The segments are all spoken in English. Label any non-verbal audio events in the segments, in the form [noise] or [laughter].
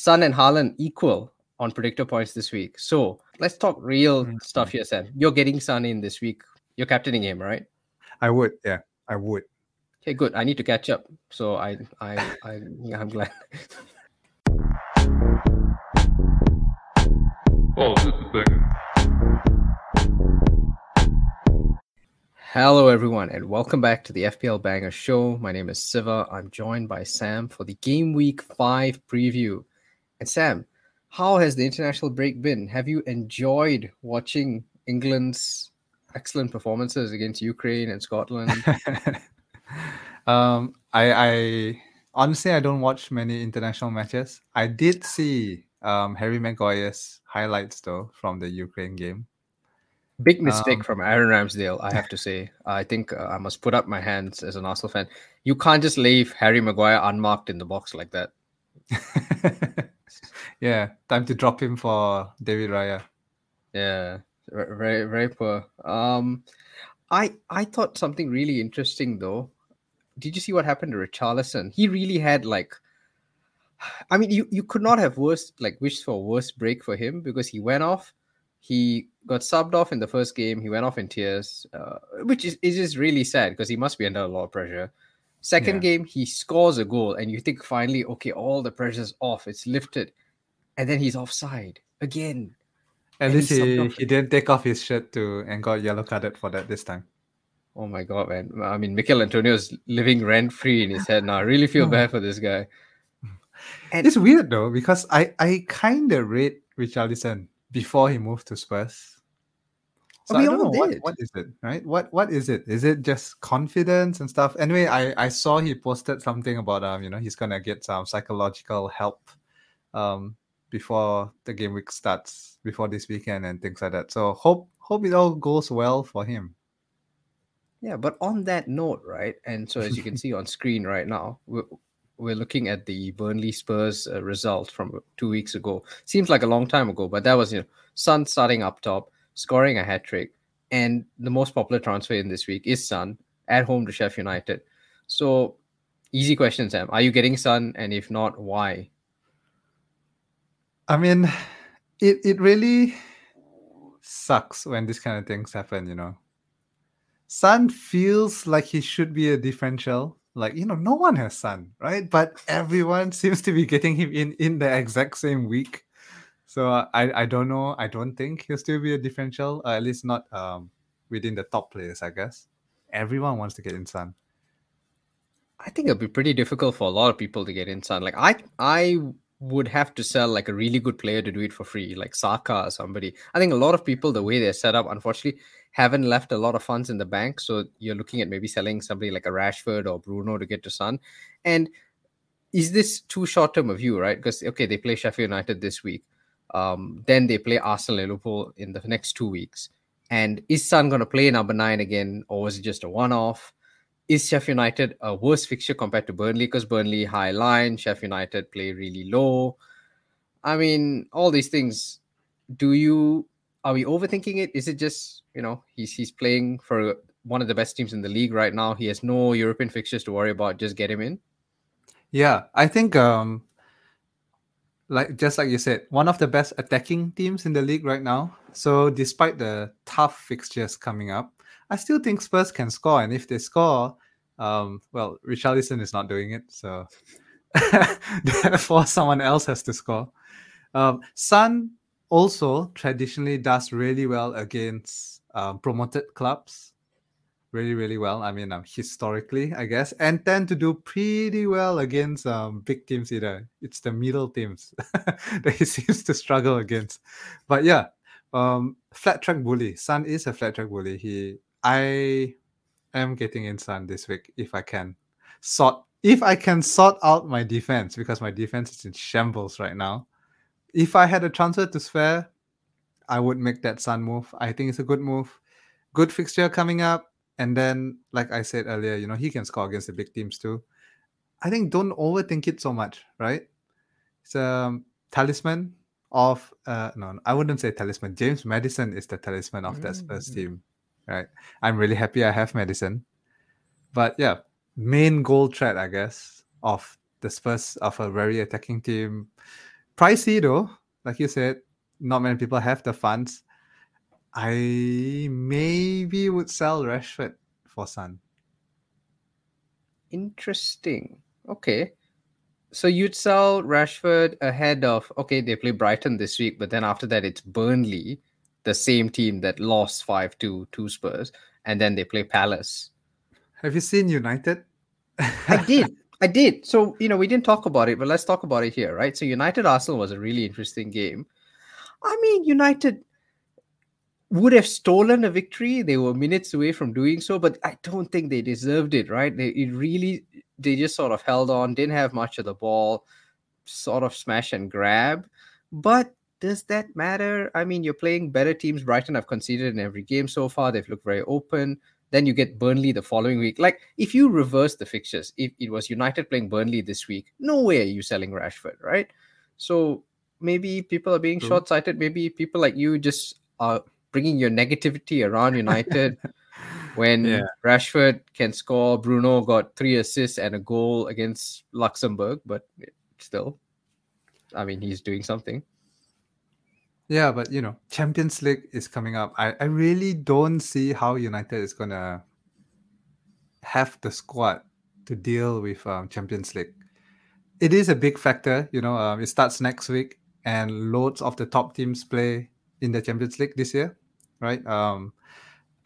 Son and Haaland equal on predictor points this week. So let's talk real mm-hmm. stuff here, Sam. You're getting Son in this week. You're captaining him, right? I would, yeah, I would. Okay, good. I need to catch up. So I, I, I, I'm glad. oh, this is thing. Hello, everyone, and welcome back to the FPL Banger Show. My name is Siva. I'm joined by Sam for the Game Week 5 preview. And Sam, how has the international break been? Have you enjoyed watching England's excellent performances against Ukraine and Scotland? [laughs] um, I, I honestly I don't watch many international matches. I did see um, Harry Maguire's highlights though from the Ukraine game. Big mistake um, from Aaron Ramsdale, I have to say. I think uh, I must put up my hands as an Arsenal fan. You can't just leave Harry Maguire unmarked in the box like that. [laughs] yeah, time to drop him for David Raya. Yeah, very very poor. Um, I I thought something really interesting though. Did you see what happened to Richarlison? He really had like. I mean, you, you could not have worse like wished for a worse break for him because he went off he got subbed off in the first game. He went off in tears, uh, which is, is just really sad because he must be under a lot of pressure. Second yeah. game, he scores a goal, and you think finally, okay, all the pressure's off, it's lifted, and then he's offside again. At least he, he didn't take off his shirt to and got yellow carded for that this time. Oh my god, man! I mean, Michail Antonio is living rent free in his head now. I really feel [laughs] bad for this guy. And [laughs] it's weird though because I I kind of read Richarlison before he moved to Spurs. So we I don't know what, what is it, right? What what is it? Is it just confidence and stuff? Anyway, I I saw he posted something about um you know he's gonna get some psychological help um before the game week starts before this weekend and things like that. So hope hope it all goes well for him. Yeah, but on that note, right? And so as you can [laughs] see on screen right now, we're looking at the Burnley Spurs uh, result from two weeks ago. Seems like a long time ago, but that was you know Son starting up top, scoring a hat trick, and the most popular transfer in this week is Son at home to Sheffield United. So, easy question, Sam: Are you getting Son, and if not, why? I mean, it it really sucks when this kind of things happen. You know, Son feels like he should be a differential. Like you know no one has Son right? But everyone [laughs] seems to be getting him in in the exact same week. So i i don't know. I don't think he'll still be a differential at least not um within the top players i guess. Everyone wants to get in Son i think it'll be pretty difficult for a lot of people to get in Son like i i would have to sell like a really good player to do it for free, like Saka or somebody. I think a lot of people, the way they're set up, unfortunately, haven't left a lot of funds in the bank. So you're looking at maybe selling somebody like a Rashford or Bruno to get to Son. And is this too short term a view, right? Because okay, they play Sheffield United this week. Um, then they play Arsenal and Liverpool in the next two weeks. And is Son going to play number nine again, or was it just a one off? Is Chef United a worse fixture compared to Burnley? Because Burnley high line, Chef United play really low. I mean, all these things. Do you are we overthinking it? Is it just you know he's he's playing for one of the best teams in the league right now? He has no European fixtures to worry about. Just get him in. Yeah, I think um, like just like you said, one of the best attacking teams in the league right now. So despite the tough fixtures coming up, I still think Spurs can score, and if they score, um, well, Richarlison is not doing it, so [laughs] therefore someone else has to score. Um, Son also traditionally does really well against um, promoted clubs, really really well. I mean, um, historically, I guess, and tend to do pretty well against um, big teams. Either it's the middle teams [laughs] that he seems to struggle against. But yeah, um, flat track bully. Son is a flat track bully. He I am getting in Son this week if I can sort if I can sort out my defense because my defense is in shambles right now. If I had a transfer to spare, I would make that Son move. I think it's a good move. Good fixture coming up. And then, like I said earlier, you know, he can score against the big teams too. I think don't overthink it so much, right? It's a talisman of uh no, I wouldn't say talisman. James Maddison is the talisman of that Spurs mm-hmm. team right? I'm really happy I have Maddison. But yeah, main goal threat, I guess, of the Spurs of a very attacking team. pricey though. Like you said, not many people have the funds. I maybe would sell Rashford for Son. Interesting. Okay. So you'd sell Rashford ahead of okay, they play Brighton this week, but then after that it's Burnley, the same team that lost 5 2 to Spurs, and then they play Palace. Have you seen United? I did. I did. So, you know, we didn't talk about it, but let's talk about it here, right? So, United Arsenal was a really interesting game. I mean, United would have stolen a victory. They were minutes away from doing so, but I don't think they deserved it, right? They it really they just sort of held on, didn't have much of the ball, sort of smash and grab. But does that matter? I mean, you're playing better teams. Brighton have conceded in every game so far. They've looked very open. Then you get Burnley the following week. Like, if you reverse the fixtures, if it was United playing Burnley this week, no way are you selling Rashford, right? So maybe people are being short sighted. Maybe people like you just are bringing your negativity around United. [laughs] when Yeah. Rashford can score, Bruno got three assists and a goal against Luxembourg, but still, I mean, he's doing something. Yeah, but you know, Champions League is coming up. I, I really don't see how United is gonna have the squad to deal with um, Champions League. It is a big factor, you know. Um, it starts next week, and loads of the top teams play in the Champions League this year, right? Um,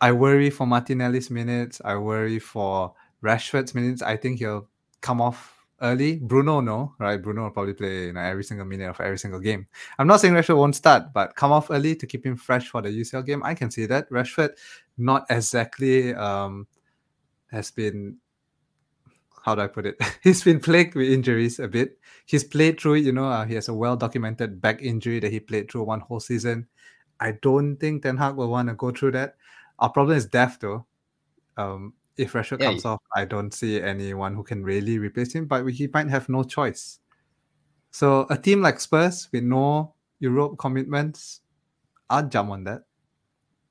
I worry for Martinelli's minutes. I worry for Rashford's minutes. I think he'll come off early. Bruno, no, right? Bruno will probably play you know, every single minute of every single game. I'm not saying Rashford won't start, but come off early to keep him fresh for the UCL game. I can see that. Rashford, not exactly um, has been. How do I put it? [laughs] He's been plagued with injuries a bit. He's played through it. You know, uh, he has a well documented back injury that he played through one whole season. I don't think Ten Hag will want to go through that. Our problem is depth, though. Um, if Rashford Yeah, comes off, I don't see anyone who can really replace him, but he might have no choice. So a team like Spurs with no Europe commitments, I'd jump on that.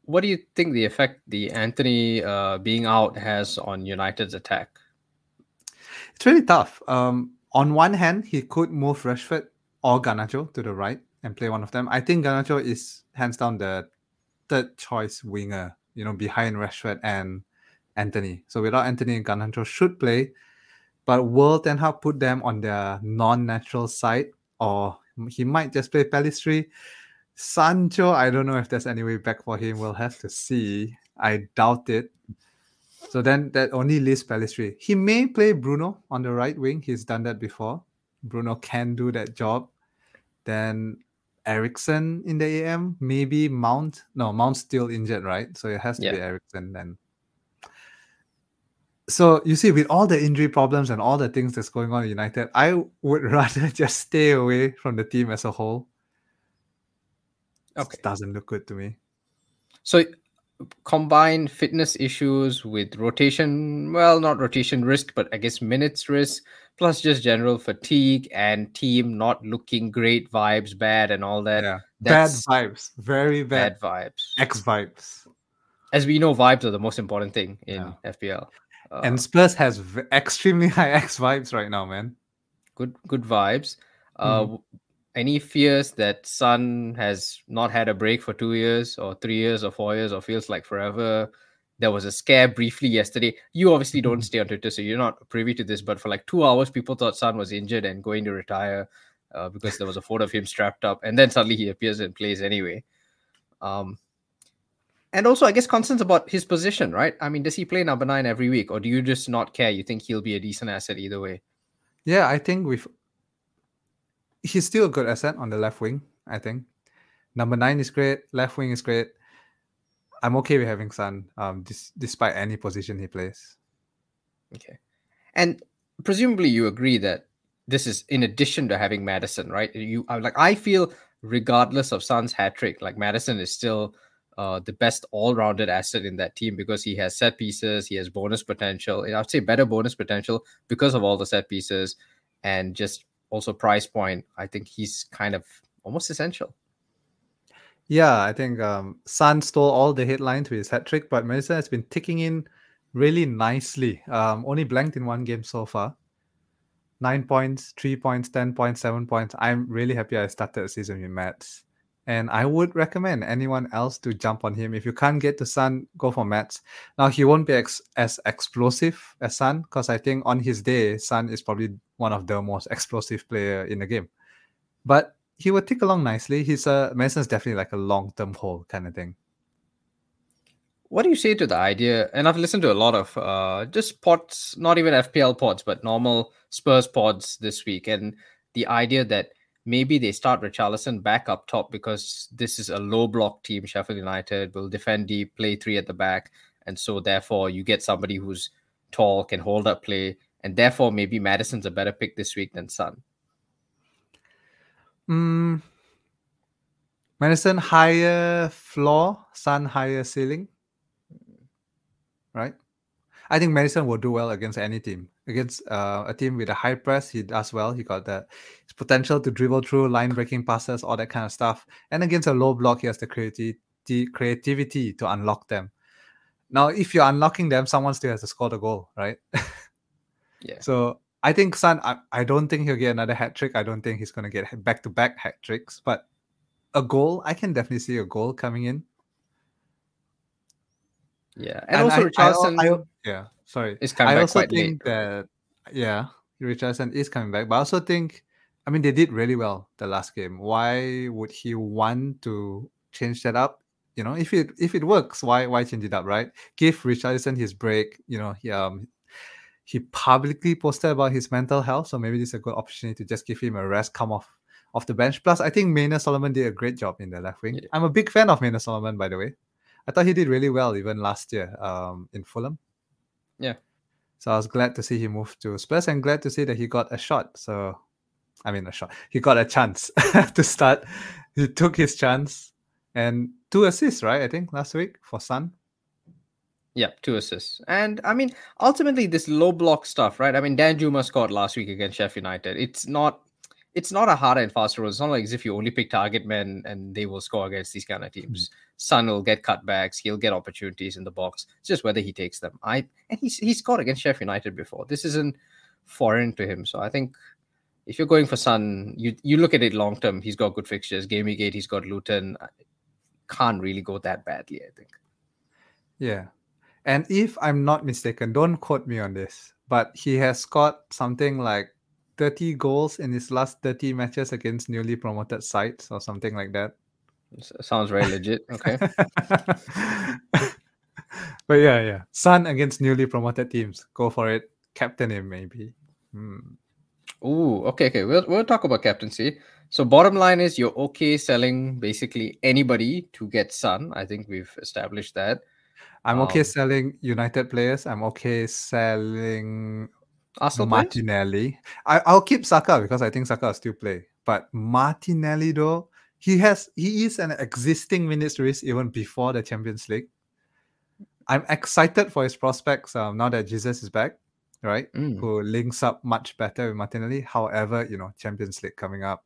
What do you think the effect the Antony uh, being out has on United's attack? It's really tough. Um, on one hand, he could move Rashford or Garnacho to the right and play one of them. I think Garnacho is hands down the third choice winger, you know, behind Rashford and Antony. So without Antony, Garnacho should play. But will Ten Hag put them on their non-natural side, or he might just play Pellistri? Sancho, I don't know if there's any way back for him. We'll have to see. I doubt it. So then that only leaves Pellistri. He may play Bruno on the right wing. He's done that before. Bruno can do that job. Then Eriksen in the AM, maybe Mount. No, Mount's still injured, right? So it has to be. Eriksen then. So you see, with all the injury problems and all the things that's going on at United, I would [laughs] rather just stay away from the team as a whole. Okay. It doesn't look good to me. So combine fitness issues with rotation, well, not rotation risk, but I guess minutes risk, plus just general fatigue and team not looking great, vibes bad, and all that. yeah. that's Bad vibes. Very bad. Bad vibes. X vibes. As we know, vibes are the most important thing in Yeah. FPL. Uh, and Spurs has v- extremely [laughs] high X vibes right now, man. good, good vibes. Uh, Mhm. Any fears that Son has not had a break for two years or three years or four years or feels like forever? There was a scare briefly yesterday. You obviously don't Mhm. stay on Twitter, so you're not privy to this. But for like two hours, people thought Son was injured and going to retire uh, because there was a photo of him strapped up, and then suddenly he appears and plays anyway. Um, and also, I guess concerns about his position, right? I mean, does he play number nine every week, or do you just not care? You think he'll be a decent asset either way? Yeah, I think with he's still a good asset on the left wing. I think number nine is great. Left wing is great. I'm okay with having Son, um, dis- despite any position he plays. Okay. And presumably you agree that this is in addition to having Maddison, right? You like I feel regardless of Son's hat trick, like Maddison is still uh, the best all-rounded asset in that team because he has set pieces, he has bonus potential. and I'd say better bonus potential because of all the set pieces and just also price point. I think he's kind of almost essential. Yeah, I think um, Son stole all the headlines with his hat trick, but Maddison has been ticking in really nicely. Um, only blanked in one game so far. nine points, three points, ten points, seven points. I'm really happy I started the season with Mets. And I would recommend anyone else to jump on him. If you can't get to Son, go for Mets. Now he won't be ex- as explosive as Son because I think on his day, Son is probably one of the most explosive player in the game. But he would tick along nicely. He's a Maddison's definitely like a long term hold kind of thing. What do you say to the idea? And I've listened to a lot of uh, just pods, not even FPL pods, but normal Spurs pods this week, and the idea that maybe they start Richarlison back up top because this is a low block team. Sheffield United will defend deep, play three at the back, and so therefore you get somebody who's tall, can hold up play, and therefore maybe Maddison's a better pick this week than Son. Mm, Maddison higher floor, Son higher ceiling. Right? I think Maddison will do well against any team. Against uh, a team with a high press, he does well. He got his potential to dribble through line breaking passes, all that kind of stuff. And against a low block, he has the creativity, creativity to unlock them. Now, if you're unlocking them, someone still has to score the goal, right? [laughs] yeah. So I think Son, I, I don't think he'll get another hat trick. I don't think he's going to get back to back hat tricks, but a goal, I can definitely see a goal coming in. Yeah, and, and also Richarlison. I, I, yeah, sorry, is coming I back also quite think late. that yeah, Richarlison is coming back, but I also think, I mean, they did really well the last game. Why would he want to change that up? You know, if it if it works, why why change it up, right? Give Richarlison his break. You know, he um he publicly posted about his mental health, so maybe this is a good opportunity to just give him a rest, come off off the bench. Plus, I think Manor Solomon did a great job in the left wing. Yeah. I'm a big fan of Manor Solomon, by the way. I thought he did really well even last year um, in Fulham. Yeah. So I was glad to see he moved to Spurs and glad to see that he got a shot. So, I mean, a shot. He got a chance [laughs] to start. He took his chance and two assists, right? I think last week for Son. Yeah, two assists. And I mean, ultimately, this low block stuff, right? I mean, Danjuma scored last week against Sheffield United. It's not it's not a hard and fast rule. It's not like as if you only pick target men and they will score against these kind of teams. Mm-hmm. Son will get cutbacks, he'll get opportunities in the box. It's just whether he takes them. I and he's he scored against Sheffield United before. This isn't foreign to him. So I think if you're going for Son, you you look at it long term. He's got good fixtures. Gaming Gate, he's got Luton. Can't really go that badly, I think. Yeah. And if I'm not mistaken, don't quote me on this, but he has scored something like 30 goals in his last 30 matches against newly promoted sides or something like that. Sounds very legit. Okay. [laughs] but yeah, yeah. Son against newly promoted teams. Go for it. Captain him, maybe. Hmm. Ooh, okay, okay. We'll, we'll talk about captaincy. So, bottom line is you're okay selling basically anybody to get Son. I think we've established that. I'm okay um, selling United players. I'm okay selling Arsenal Martinelli. I, I'll keep Saka because I think Saka will still play. But Martinelli, though, he has he is an existing minutes risk even before the Champions League. I'm excited for his prospects um, now that Jesus is back, right? Mm. Who links up much better with Martinelli. However, you know, Champions League coming up.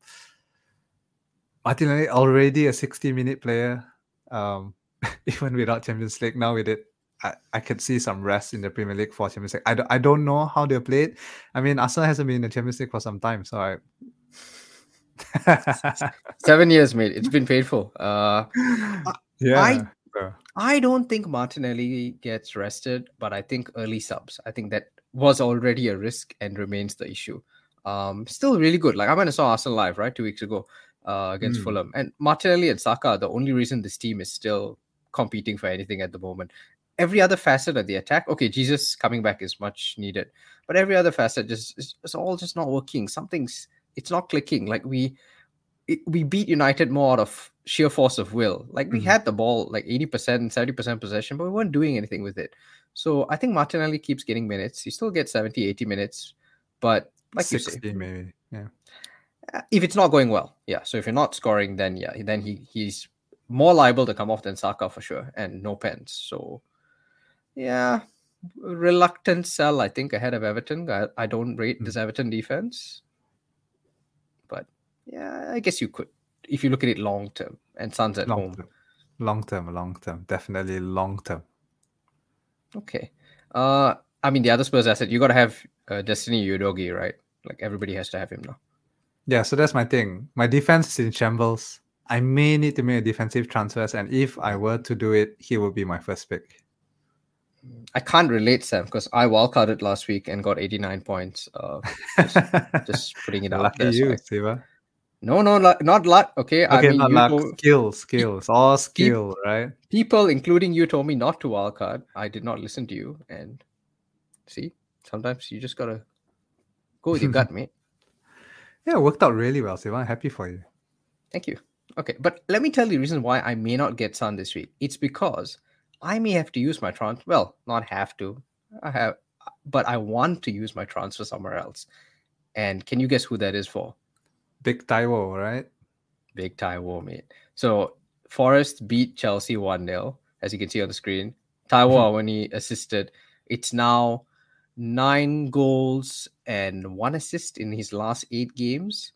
Martinelli already a 60 minute player, um, [laughs] even without Champions League. Now with it, I, I could see some rest in the Premier League for Champions League. I, do, I don't know how they'll play it. I mean, Arsenal hasn't been in the Champions League for some time, so I. [laughs] Seven years, mate. It's been painful. Uh, [laughs] yeah. I, I don't think Martinelli gets rested, but I think early subs. I think that was already a risk and remains the issue. Um, still really good. Like I went and saw Arsenal live right two weeks ago uh, against mm. Fulham, and Martinelli and Saka are the only reason this team is still competing for anything at the moment every other facet of the attack. Okay, Jesus coming back is much needed, but every other facet just is, is all just not working. Something's it's not clicking. Like we it, we beat United more out of sheer force of will. Like we mm-hmm. had the ball like 80%, 70% possession, but we weren't doing anything with it. So I think Martinelli keeps getting minutes. He still gets 70, 80 minutes, but like 60 you say, maybe. Yeah. Uh, if it's not going well, yeah. So if you're not scoring, then yeah, then he he's more liable to come off than Saka for sure, and no pens. So yeah, reluctant sell, I think, ahead of Everton. I, I don't rate this hmm. Everton defense. But yeah, I guess you could if you look at it long term and Son's at long home. Term. Long term, long term. Definitely long term. Okay. Uh I mean the other Spurs asset, you gotta have uh, Destiny Udogie, right? Like everybody has to have him now. Yeah, so that's my thing. My defense is in shambles. I may need to make a defensive transfers, and if I were to do it, he would be my first pick. I can't relate, Sam, because I wildcarded last week and got 89 points. Uh, just, [laughs] just putting it out Lucky there. so you, I- Siva. No, no, not luck. Okay, I Okay, mean, not luck. told- Skill, skills, all skill, right? people, including you, told me not to wildcard. I did not listen to you, and see, sometimes you just gotta go with your gut, [laughs] mate. Yeah, it worked out really well, Siva. I'm happy for you. Thank you. Okay, but let me tell you the reason why I may not get Son this week. It's because I may have to use my trans. Well, not have to. I have, but I want to use my transfer somewhere else. And can you guess who that is for? Big Taiwo, right? Big Taiwo, mate. So Forest beat Chelsea 1 0, as you can see on the screen. Taiwo when he assisted. It's now nine goals and one assist in his last eight games.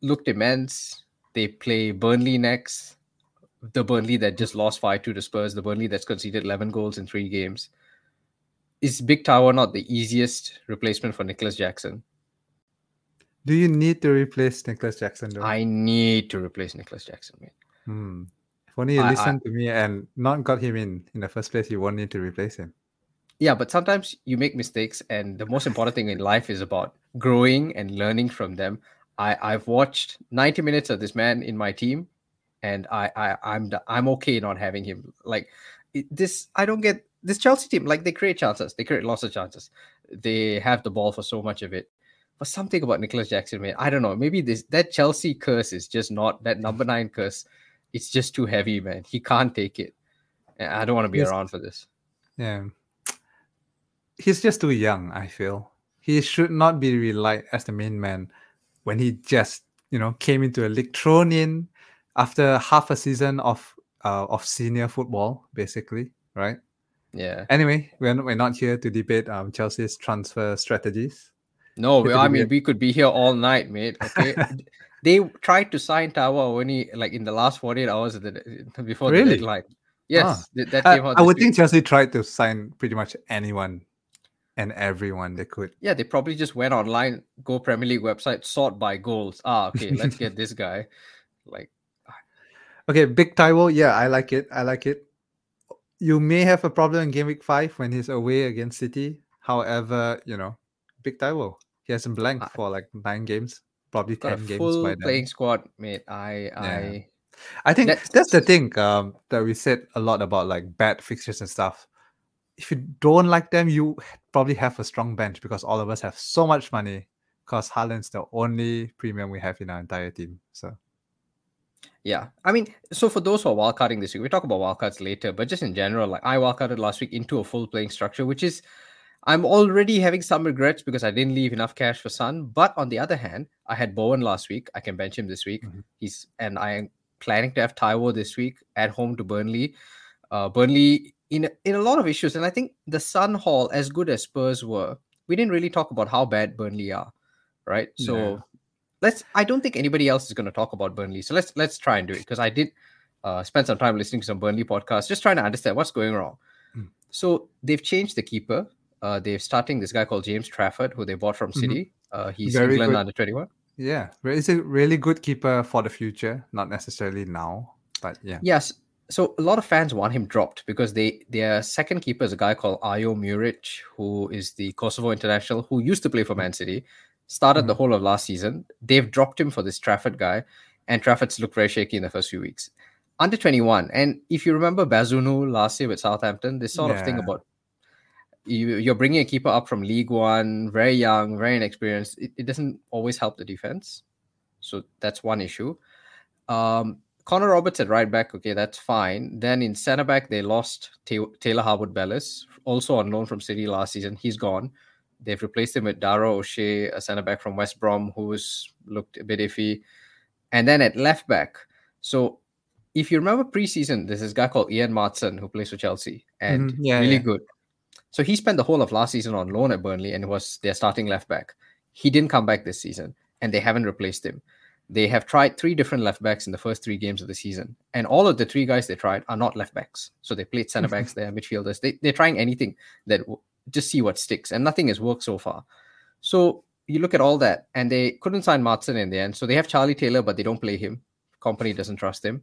Looked immense. They play Burnley next. The Burnley that just lost 5 2 to Spurs, the Burnley that's conceded 11 goals in three games. Is Big Taiwo not the easiest replacement for Nicolas Jackson? Do you need to replace Nicolas Jackson though? I need to replace Nicolas Jackson, mate. Hmm. If only you I- I- to me and not got him in in the first place, you won't need to replace him. Yeah, but sometimes you make mistakes, and the most important thing in life is about growing and learning from them. I I've watched ninety minutes of this man in my team, and I I I'm the- I'm okay not having him. Like this, I don't get this Chelsea team. Like they create chances, they create lots of chances. They have the ball for so much of it. But something about Nicolas Jackson, man, I don't know. Maybe this that Chelsea curse is just not that number nine curse. It's just too heavy, man. He can't take it. I don't want to be Yes. around for this. Yeah. He's just too young, I feel. He should not be relied as the main man when he just, you know, came into a league thrown in after half a season of uh, of senior football, basically, right? Yeah. Anyway, we're not, we're not here to debate um, Chelsea's transfer strategies. No, I mean we could be here all night, mate. Okay, [laughs] they tried to sign Tawa only like in the last forty-eight hours of the before Really? the deadline. Yes, th- that I, came out. I would week. think Chelsea tried to sign pretty much anyone and everyone they could. Yeah, they probably just went online, go Premier League website, sort by goals. Ah, okay, let's [laughs] get this guy. Like, Okay, Big Taiwo, yeah, I like it. I like it. You may have a problem in game week five when he's away against City. However, you know, Big Taiwo, he hasn't blanked I- for like nine games, probably ten games full by then. playing squad, mate. I, I, I think That's- that's, the thing um, that we said a lot about like bad fixtures and stuff. If you don't like them, you probably have a strong bench because all of us have so much money. Because Haaland's the only premium we have in our entire team. So Yeah, I mean, so for those who are wildcarding this week, we talk about wildcards later, but just in general, like I wildcarded last week into a full playing structure, which is I'm already having some regrets because I didn't leave enough cash for Son. But on the other hand, I had Bowen last week. I can bench him this week. Mhm. He's and I am planning to have Taiwo this week at home to Burnley. Uh, Burnley in in a lot of issues, and I think the Son Hall, as good as Spurs were, we didn't really talk about how bad Burnley are, right? So Yeah. let's. I don't think anybody else is going to talk about Burnley, so let's let's try and do it because I did uh, spend some time listening to some Burnley podcasts, just trying to understand what's going wrong. Mm. So they've changed the keeper. Uh, they're starting this guy called James Trafford, who they bought from. City. Uh, he's Very England good. under twenty one. yeah, he's a really good keeper for the future, not necessarily now, but yeah. Yes. So a lot of fans want him dropped because they their second keeper is a guy called Ayo Muric, who is the Kosovo international who used to play for Man City, started the whole of last season. They've dropped him for this Trafford guy, and Trafford's looked very shaky in the first few weeks. Under 21, and if you remember Bazunu last year with Southampton, this sort of thing about you, you're bringing a keeper up from League One, very young, very inexperienced. It, it doesn't always help the defense. So that's one issue. Um, Connor Roberts at right back, okay, that's fine. Then in centre back, they lost Ta- Taylor Harwood Bellis, also on loan from City last season. He's gone. They've replaced him with Dara O'Shea, a centre back from West Brom, who's looked a bit iffy. And then at left back, so if you remember preseason, there's this guy called Ian Maatsen who plays for Chelsea and Mhm, yeah, really yeah. good. So he spent the whole of last season on loan at Burnley and was their starting left back. He didn't come back this season, and they haven't replaced him. They have tried three different left backs in the first three games of the season, and all of the three guys they tried are not left backs. So they played center backs, [laughs] they're midfielders. They they're trying anything that w- just see what sticks, and nothing has worked so far. So you look at all that, and they couldn't sign Maatsen in the end. So they have Charlie Taylor, but they don't play him. Kompany doesn't trust him.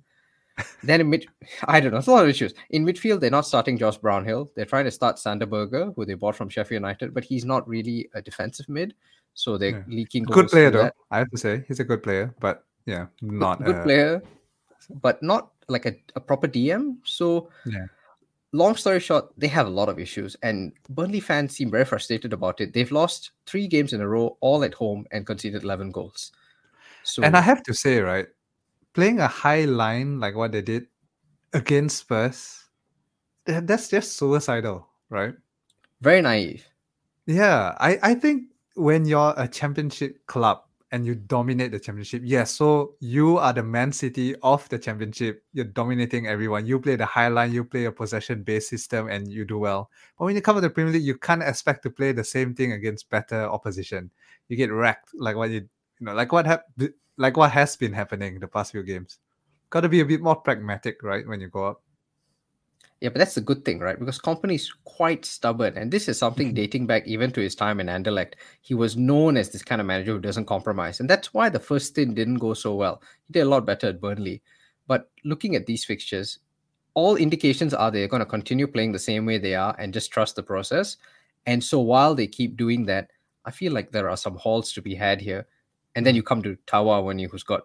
Then in mid, I don't know, it's a lot of issues. In midfield, they're not starting Josh Brownhill. They're trying to start Sander Berge, who they bought from Sheffield United, but he's not really a defensive mid. So they're yeah. leaking. Good player, though. That. I have to say, he's a good player, but yeah, not good, good a... player, but not like a, a proper DM. So yeah long story short, they have a lot of issues, and Burnley fans seem very frustrated about it. They've lost three games in a row, all at home, and conceded 11 goals. So, and I have to say, right, playing a high line like what they did against Spurs, that's just suicidal, right? Very naive. Yeah, I, I think when you're a championship club and you dominate the championship. Yes, so you are the Man City of the championship. You're dominating everyone. You play the high line, you play a possession based system, and you do well. But when you come to the Premier League, you can't expect to play the same thing against better opposition. You get wrecked, like what you you know, like what hap- like what has been happening the past few games. Got to be a bit more pragmatic, right, when you go up. Yeah, but that's a good thing, right? Because Kompany is quite stubborn, and this is something [laughs] dating back even to his time in Anderlecht. He was known as this kind of manager who doesn't compromise, and that's why the first stint didn't go so well. He did a lot better at Burnley, but looking at these fixtures, all indications are they're going to continue playing the same way they are and just trust the process. And so while they keep doing that, I feel like there are some hauls to be had here. And then you come to Taiwo who's got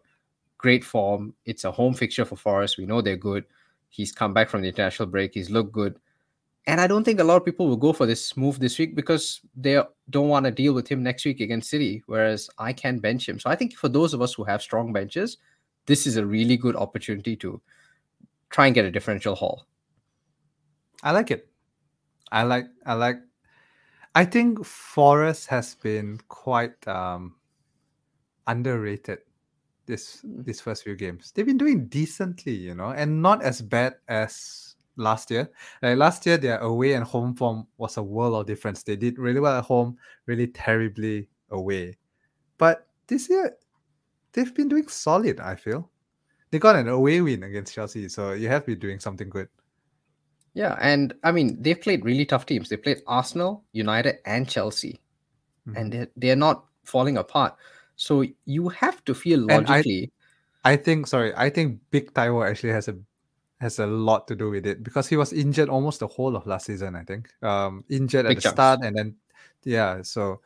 great form. It's a home fixture for Forest. We know they're good. He's come back from the international break. He's looked good. And I don't think a lot of people will go for this move this week because they don't want to deal with him next week against City, whereas I can bench him. So I think for those of us who have strong benches, this is a really good opportunity to try and get a differential haul. I like it. I like I like I think Forest has been quite um underrated this mm. these first few games. They've been doing decently, you know, and not as bad as last year. Like last year, their away and home form was a world of difference. They did really well at home, really terribly away. But this year, they've been doing solid. I feel they got an away win against Chelsea, so you have been doing something good. Yeah, and I mean they've played really tough teams. They played Arsenal, United, and Chelsea, mm-hmm. and they're, they're not falling apart. So you have to feel logically. I, I, think sorry, I think Big Taiwo actually has a has a lot to do with it because he was injured almost the whole of last season. I think um injured Big at the start and then yeah. So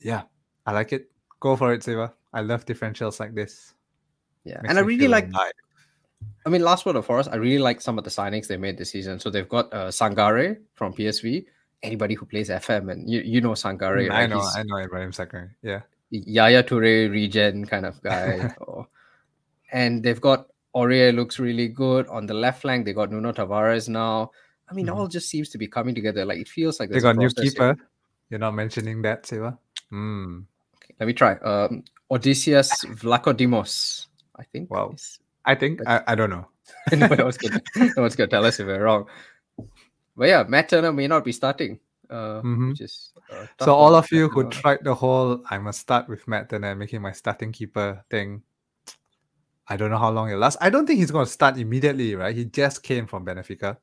yeah, I like it. Go for it, Siva. I love differentials like this. Yeah, Makes and I really like. Alive. I mean, last word of us. I really like some of the signings they made this season. So they've got uh, Sangare from PSV. Anybody who plays FM and you, you know Sangare. Mm, I know, He's, I know Ibrahim Sangare. Yeah, Yaya Toure regen kind of guy. [laughs] or, and they've got Aurier looks really good on the left flank. They got Nuno Tavares now. I mean, mm. all just seems to be coming together. Like it feels like they got new keeper. Here. You're not mentioning that, Siva. Mm. Okay, let me try. Um, Odysseas Vlachodimos. I think. Wow. I think I, I don't know. [laughs] no one's gonna, [laughs] no one's gonna tell us if we're wrong. But yeah, Matt Turner may not be starting. Uh, mm-hmm. which is so all of you who tried the whole I must start with Matt Turner making my starting keeper thing. I don't know how long it lasts. I don't think he's going to start immediately, right? He just came from Benfica.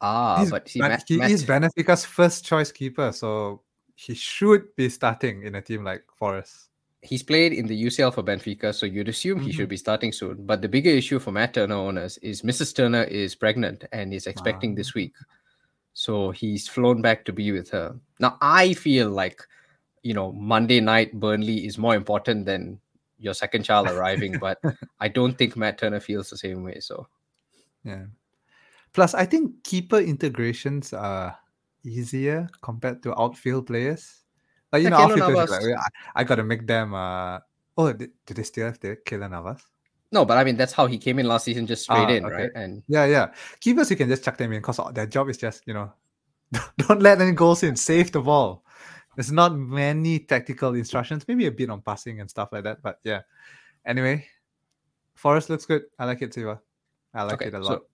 Ah, he's, but Matt, he Matt... is Benfica's first choice keeper, so he should be starting in a team like Forest. He's played in the UCL for Benfica, so you'd assume mm-hmm. he should mm-hmm. be starting soon. But the bigger issue for Matt Turner owners is Mrs. Turner is pregnant and is expecting this week. So he's flown back to be with her. Now I feel like, you know, Monday night Burnley is more important than your second child [laughs] arriving, but I don't think Matt Turner feels the same way. So yeah. Plus, I think keeper integrations are easier compared to outfield players. Like you know, outfield players, like, I, I, gotta make them. Uh, oh, did they still have the Keylor Navas? No, but I mean that's how he came in last season, just straight ah, in, okay. right? And yeah, yeah, keepers you can just chuck them in because their job is just you know, [laughs] don't let any goals in, save the ball. There's not many tactical instructions, maybe a bit on passing and stuff like that, but yeah. Anyway, Forest looks good. I like it, Siva. I like okay, it a lot. So,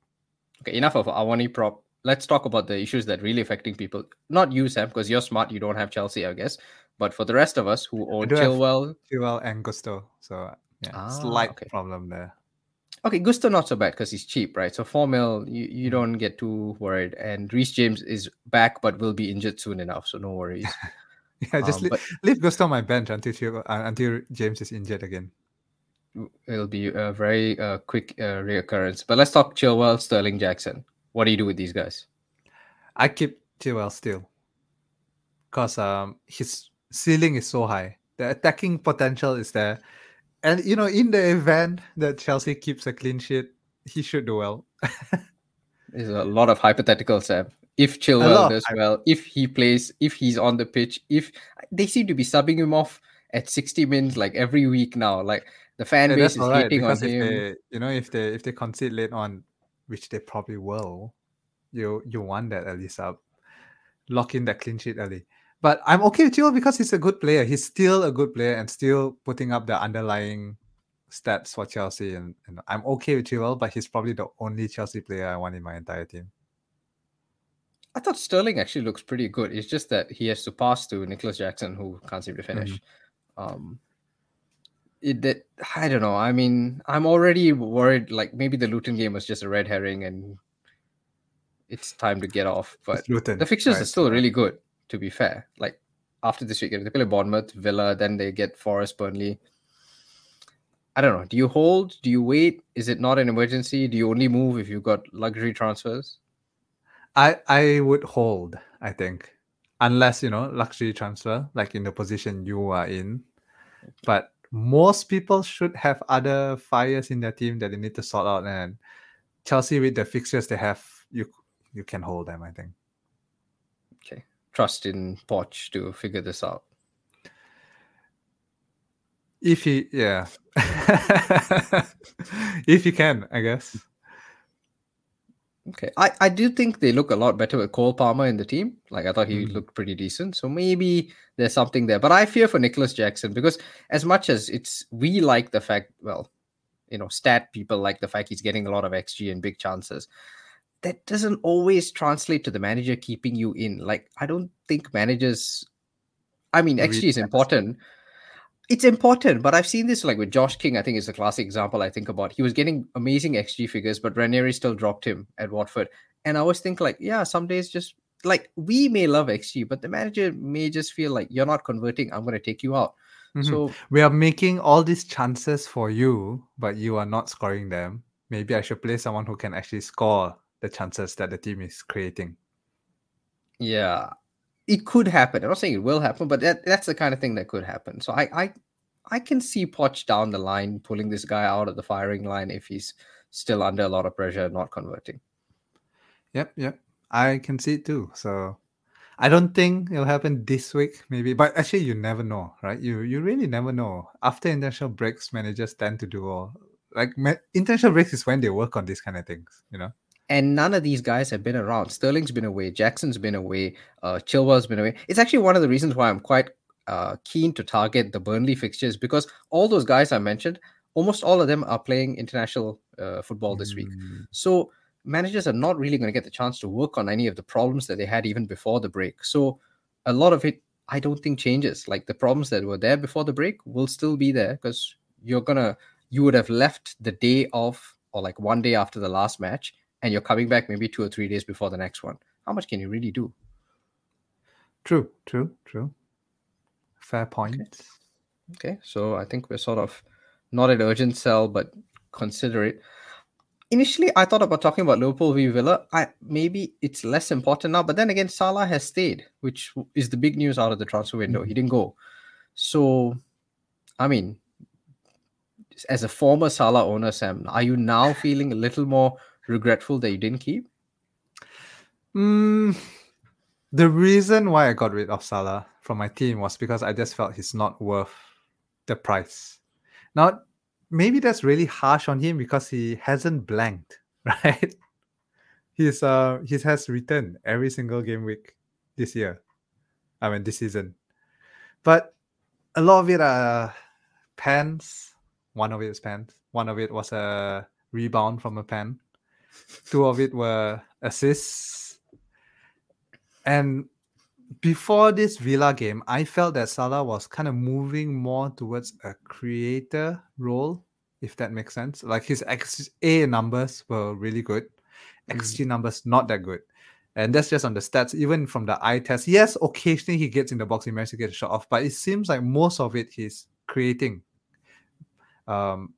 okay, enough of Awoniyi prop. Let's talk about the issues that really affecting people. Not you, Sam, because you're smart. You don't have Chelsea, I guess. But for the rest of us who own Chilwell, Chilwell and Gusto, so yeah, ah, slight okay. problem there. Okay, Gusto not so bad because he's cheap, right? So four mil, you, you hmm. don't get too worried. And Reece James is back, but will be injured soon enough, so no worries. [laughs] Yeah, just Um, leave, but leave Gusto on my bench until uh, until James is injured again. it'll be a very uh, quick uh, reoccurrence. But let's talk Chilwell, Sterling, Jackson. What do you do with these guys? I keep Chilwell still, cause um his ceiling is so high. The attacking potential is there, and you know in the event that Chelsea keeps a clean sheet, he should do well. [laughs] There's a lot of hypothetical, Sam. If Chilwell does well, if he plays, if he's on the pitch, if they seem to be subbing him off at 60 minutes like every week now, like the fan Yeah, base is right hating on him. they, you know, if they if they concede late on, which they probably will, you you want that at least up, lock in that clean sheet early. But I'm okay with Chilwell because he's a good player. He's still a good player and still putting up the underlying stats for Chelsea, and, and I'm okay with Chilwell. But he's probably the only Chelsea player I want in my entire team. I thought Sterling actually looks pretty good. It's just that he has to pass to Nicolas Jackson, who can't seem to finish. Um, it that I don't know. I mean, I'm already worried. Like maybe the Luton game was just a red herring, and it's time to get off. But Luton, the fixtures are still really good. To be fair, like after this weekend, they play Bournemouth, Villa, then they get Forest, Burnley. I don't know. Do you hold? Do you wait? Is it not an emergency? Do you only move if you've got luxury transfers? I I would hold. I think unless you know luxury transfer, like in the position you are in. But most people should have other fires in their team that they need to sort out. And Chelsea, with the fixtures they have, you you can hold them. I think. Trust in Poch to figure this out. If he, yeah, [laughs] if he can, I guess. Okay. I, I do think they look a lot better with Cole Palmer in the team. Like I thought he Mm. looked pretty decent. So maybe there's something there. But I fear for Nicolas Jackson because as much as it's we like the fact, well, you know, stat people like the fact he's getting a lot of XG and big chances. That doesn't always translate to the manager keeping you in. Like I don't think managers I mean XG is important. It's important, but I've seen this like with Josh King. I think is a classic example I think about. He was getting amazing XG figures, but Ranieri still dropped him at Watford. And I always think like, yeah, some days just like we may love XG, but the manager may just feel like you're not converting. I'm going to take you out. Mhm. So we are making all these chances for you, but you are not scoring them. Maybe I should play someone who can actually score the chances that the team is creating. yeah, it could happen. I'm not saying it will happen, but that, that's the kind of thing that could happen. So I I I can see Poch down the line pulling this guy out of the firing line if he's still under a lot of pressure not converting. Yep, yep. I can see it too. So I don't think it'll happen this week, maybe. But actually, you never know, right? You you really never know. After international breaks, managers tend to do all like international breaks is when they work on these kind of things, you know. And none of these guys have been around. Sterling's been away, Jackson's been away, uh, Chilwell's been away. It's actually one of the reasons why I'm quite uh, keen to target the Burnley fixtures because all those guys I mentioned, almost all of them are playing international uh, football this week. Mm, So managers are not really going to get the chance to work on any of the problems that they had even before the break. So a lot of it, I don't think changes. Like the problems that were there before the break will still be there because you're gonna, you would have left the day of or like one day after the last match, and you're coming back maybe two or three days before the next one. How much can you really do? True, true, true. Fair point. Okay, so I think we're sort of not an urgent sell, but consider it. Initially, I thought about talking about Liverpool v Villa. I maybe it's less important now, but then again, Salah has stayed, which is the big news out of the transfer window. He mm-hmm. didn't go, so I mean, as a former Salah owner, Sam, are you now feeling a little more regretful that you didn't keep? Mm, the reason why I got rid of Salah from my team was because I just felt he's not worth the price. Now, maybe that's really harsh on him because he hasn't blanked, [laughs] right? He's uh he has returned every single game week this year. I mean this season. But a lot of it are pens. One of it is pens. One of it was a rebound from a pen. Two of it were assists. And before this Villa game, I felt that Salah was kind of moving more towards a creator role, if that makes sense. Like his XA numbers were really good, XG numbers not that good. And that's just on the stats. Even from the eye test, yes, occasionally he gets in the box, he manages to get a shot off, but it seems like most of it he's creating. Um,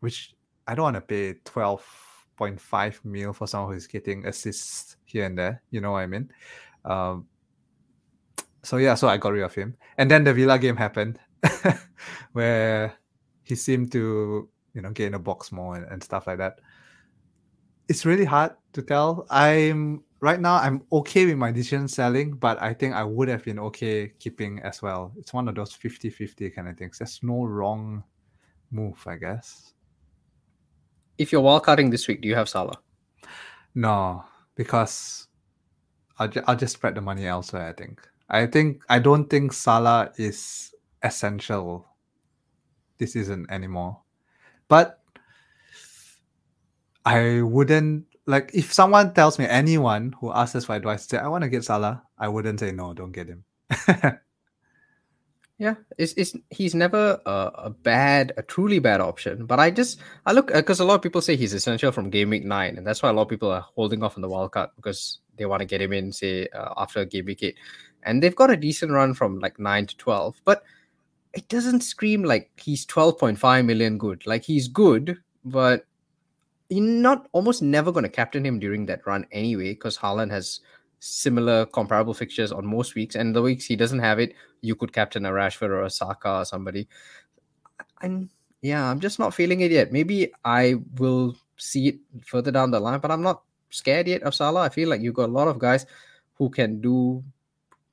which I don't want to pay 12.5 mil for someone who's getting assists here and there. You know what I mean? Um, so yeah, so I got rid of him. And then the Villa game happened [laughs] where he seemed to, you know, get in a box more and, and stuff like that. It's really hard to tell. I'm right now I'm okay with my decision selling, but I think I would have been okay keeping as well. It's one of those 50-50 kind of things. There's no wrong move, I guess. If you're wildcarding this week, do you have Salah? No, because I'll, ju- I'll just spread the money elsewhere, I think. I think I don't think Salah is essential this isn't anymore. But I wouldn't like if someone tells me anyone who asks us for advice say I want to get Salah, I wouldn't say no, don't get him. [laughs] Yeah, it's, it's he's never a, a bad, a truly bad option. But I just I look because a lot of people say he's essential from game week nine, and that's why a lot of people are holding off on the wild card because they want to get him in, say uh, after game week eight, and they've got a decent run from like nine to twelve, but it doesn't scream like he's twelve point five million good. Like he's good, but you're not almost never going to captain him during that run anyway because Haaland has similar comparable fixtures on most weeks, and the weeks he doesn't have it, you could captain a Rashford or a Saka or somebody. And yeah, I'm just not feeling it yet. Maybe I will see it further down the line, but I'm not scared yet of Salah. I feel like you've got a lot of guys who can do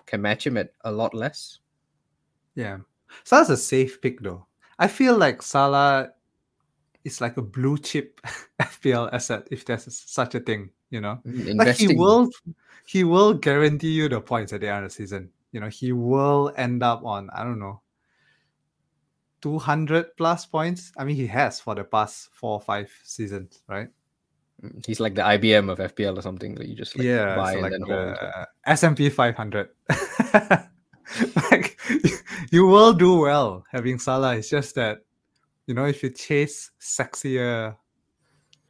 can match him at a lot less. Yeah. Salah's a safe pick though. I feel like Salah is like a blue chip [laughs] FPL asset, if there's such a thing, you know. Mm, Like he will he will guarantee you the points at the end of the season. You know, he will end up on, I don't know, 200 plus points. I mean, he has for the past four or five seasons, right? mm, he's like the IBM of FPL or something that you just like yeah, buy so and like then hold. the S&P 500. [laughs] like you will do well having Salah. It's just that you know if you chase sexier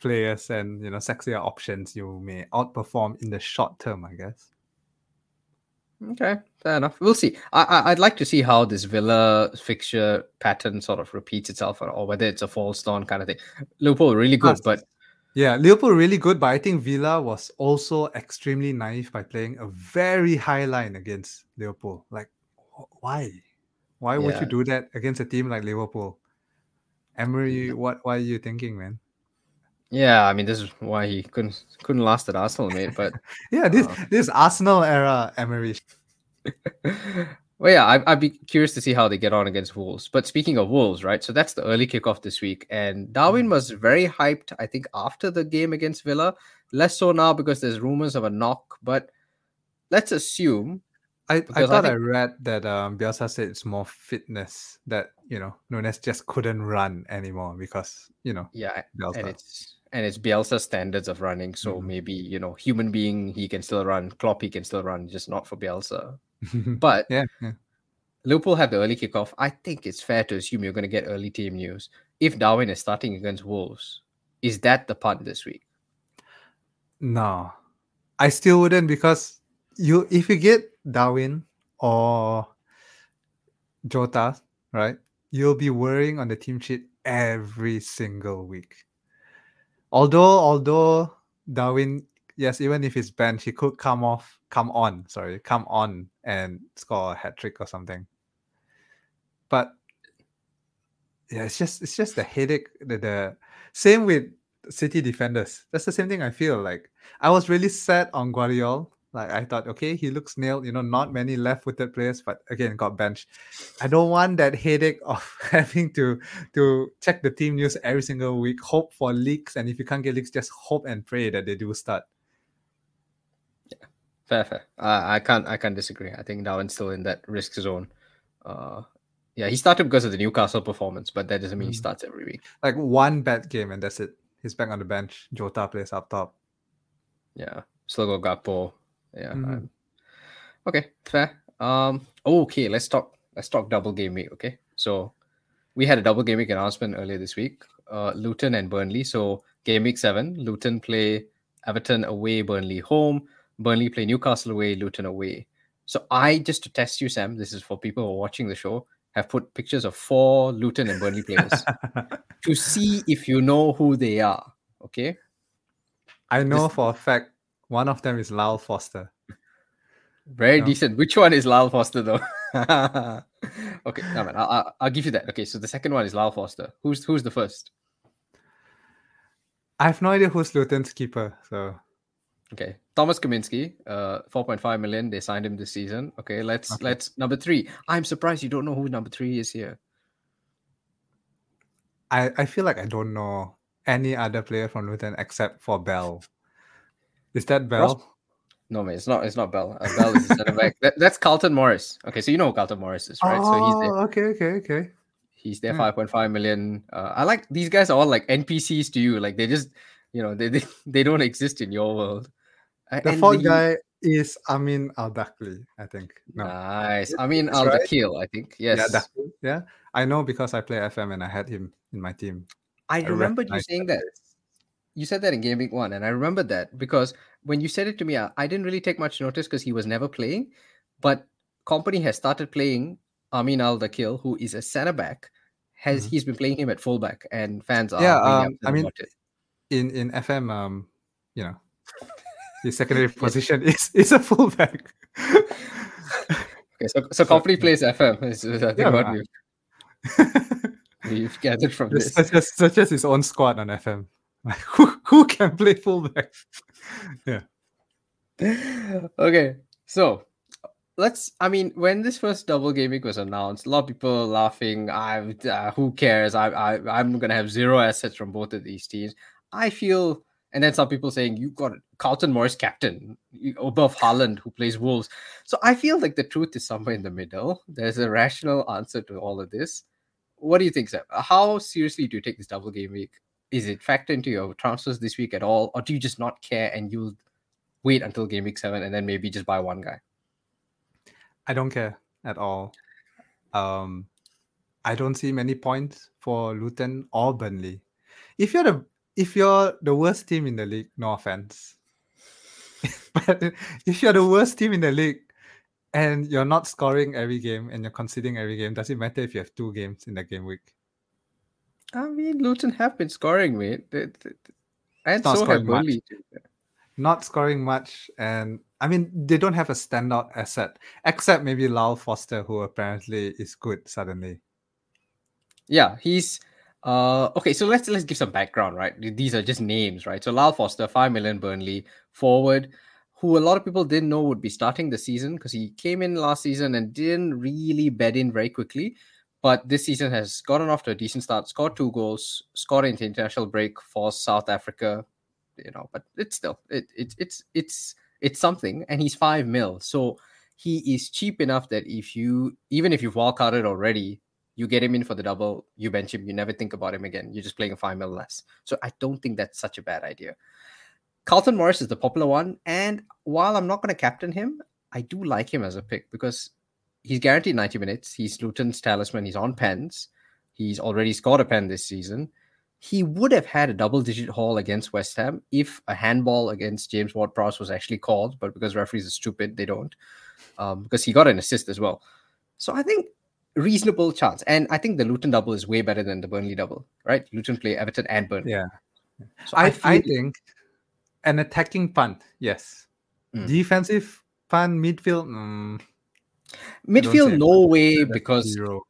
players and you know sexier options, you may outperform in the short term. I guess. Okay, fair enough. We'll see. I, I'd like to see how this Villa fixture pattern sort of repeats itself, or, or whether it's a false dawn kind of thing. Liverpool really good, Yes. but Yeah, Liverpool really good, but I think Villa was also extremely naive by playing a very high line against Liverpool. Like, wh- why? Why would you do that against a team like Liverpool? Emery, what? Why are you thinking, man? Yeah, I mean this is why he couldn't couldn't last at Arsenal, mate. But [laughs] Yeah, this Uh, this Arsenal era Emery. [laughs] well, yeah, I, I'd be curious to see how they get on against Wolves. But speaking of Wolves, right? So that's the early kickoff this week, and Darwin was very hyped. I think after the game against Villa, less so now because there's rumors of a knock. But let's assume I, I Because I thought I, read that um Bielsa said it's more fitness that you know Núñez just couldn't run anymore because you know yeah, Bielsa. and it's and it's Bielsa standards of running. So Mhm. maybe you know, human being he can still run, Klopp he can still run, just not for Bielsa. [laughs] But yeah, yeah. Liverpool have the early kickoff. I think it's fair to assume you're going to get early team news. If Darwin is starting against Wolves, is that the punt this week? No, I still wouldn't because you if you get Darwin or Jota, right? You'll be worrying on the team sheet every single week. Although, although Darwin, yes, even if he's banned, he could come off, come on, sorry, come on and score a hat trick or something. But yeah, it's just it's just the headache. The, the same with City defenders. That's the same thing I feel like. I was really sad on Gvardiol. Like I thought, okay, he looks nailed. You know, not many left-footed players, but again, got benched. I don't want that headache [laughs] of having to to check the team news every single week, hope for leaks, and if you can't get leaks, just hope and pray that they do start. Yeah, fair, fair. Uh, I can't, I can't disagree. I think Darwin's still in that risk zone. Uh, yeah, he started because of the Newcastle performance, but that doesn't mean he Mm. starts every week. Like one bad game, and that's it. He's back on the bench. Jota plays up top. Yeah, still got Gakpo. Yeah. Mhm. um, okay, fair. Um. Okay, let's talk. Let's talk double game week. Okay, so we had a double game week announcement earlier this week. Uh, Luton and Burnley. So game week seven, Luton play Everton away, Burnley home. Burnley play Newcastle away, Luton away. So I just to test you, Sam. This is for people who are watching the show. Have put pictures of four Luton and Burnley players [laughs] to see if you know who they are. Okay. I know for a fact one of them is Lyle Foster. Very No. decent. Which one is Lyle Foster though? [laughs] okay, no, man, I'll, I'll, give you that. Okay, so the second one is Lyle Foster. Who's who's the first? I have no idea who's Luton's keeper. So Okay, Thomas Kaminski, uh, four point five million. They signed him this season. Okay, let's Okay. let's number three. I'm surprised you don't know who number three is here. I, I feel like I don't know any other player from Luton except for Bell. Is that Bell? No, man, it's not. It's not Bell. Uh, Bell is the center back. That, that's Carlton Morris. Okay, so you know who Carlton Morris is, right? so he's there. Oh, okay, okay, okay. He's there. Hmm. Five point five million. Uh, I like these guys are all like NPCs to you. Like they just, you know, they they, [laughs] they don't exist in your world. Uh, The and fourth the- guy is Ameen Al-Dakhil, I think. No. Nice. I mean, That's Al right. I think. Yes. Yeah, Yeah. I know because I play FM and I had him in my team. I I remembered you saying that that. You said that in Game Week One, and I remembered that because when you said it to me, I, I didn't really take much notice because he was never playing. But Kompany has started playing Ameen Al-Dakhil, who is a center back. Has Mhm. he's been playing him at fullback, and fans are Yeah, um, I mean. In in FM, um, you know, his secondary [laughs] position is is a fullback. Okay, so so Kompany plays FM. Is, is I think Yeah, what man. we've, we've gathered from this. such as such as his own squad on FM. [laughs] Who who can play fullback? [laughs] Yeah. Okay, so let's. I mean, when this first double game week was announced, a lot of people laughing. I, uh, who cares? I, I, I'm gonna have zero assets from both of these teams. I feel, and then some people saying you got Carlton Morris captain above Haaland, who plays Wolves. So I feel like the truth is somewhere in the middle. There's a rational answer to all of this. What do you think, Sam? How seriously do you take this double game week? Is it factor into your transfers this week at all, or do you just not care and you'll wait until game week seven and then maybe just buy one guy? I don't care at all. Um, I don't see many points for Luton or Burnley. If you're the if you're the worst team in the league, no offense, [laughs] but if you're the worst team in the league and you're not scoring every game and you're conceding every game, does it matter if you have two games in the game week? I mean, Luton have been scoring, mate. They- they- and not so have scoring much. Burnley. Not scoring much, and I mean they don't have a standout asset except maybe Lyle Foster, who apparently is good suddenly. Yeah, he's uh okay. So let's let's give some background, right? These are just names, right? So Lyle Foster, five million Burnley forward, who a lot of people didn't know would be starting the season because he came in last season and didn't really bed in very quickly. But this season has gotten off to a decent start, scored two goals, scored into international break for South Africa, you know, but it's still it, it it's it's it's something, and he's five mil. So he is cheap enough that if you even if you've wildcarded already, you get him in for the double, you bench him, you never think about him again. You're just playing a five mil less. So I don't think that's such a bad idea. Carlton Morris is the popular one, and while I'm not going to captain him, I do like him as a pick because he's guaranteed 90 minutes. He's Luton's talisman. He's on pens. He's already scored a pen this season. He would have had a double digit haul against West Ham if a handball against James Ward-Prowse was actually called, but because referees are stupid, they don't. Um, because he got an assist as well. So I think reasonable chance. And I think the Luton double is way better than the Burnley double, right? Luton play Everton and Burnley. Yeah. So I, I, feel- think an attacking punt, yes. Mm. Defensive punt, midfield, mm, midfield, no way that's because zero.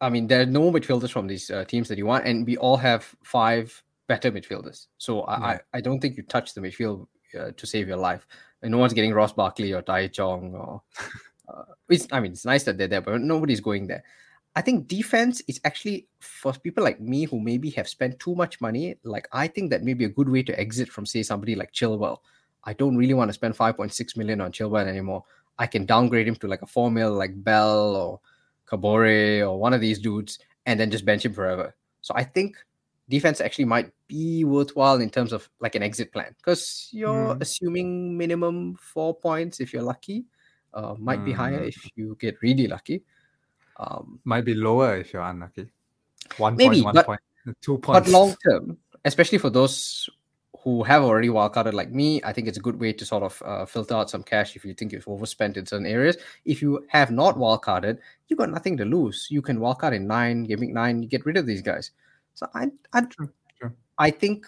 I mean there are no midfielders from these uh, teams that you want, and we all have five better midfielders. So I, I, I don't think you touch the midfield uh, to save your life. And no one's getting Ross Barkley or Tahith Chong or. [laughs] Uh, it's I mean it's nice that they're there, but nobody's going there. I think defense is actually for people like me who maybe have spent too much money. Like I think that may be a good way to exit from say somebody like Chilwell. I don't really want to spend 5.6 million on Chilwell anymore. I can downgrade him to like a four mil like Bell or Kabore or one of these dudes and then just bench him forever. So I think defense actually might be worthwhile in terms of like an exit plan because you're Mm. assuming minimum four points if you're lucky. Uh, might be higher Mm. if you get really lucky. Um, Might be lower if you're unlucky. One Maybe, point, one but- point, two but long term, especially for those who have already wildcarded like me, I think it's a good way to sort of uh, filter out some cash if you think you've overspent in certain areas. If you have not wildcarded, you've got nothing to lose. You can wildcard in nine, gaming nine, you get rid of these guys. So I, I, True, true. I think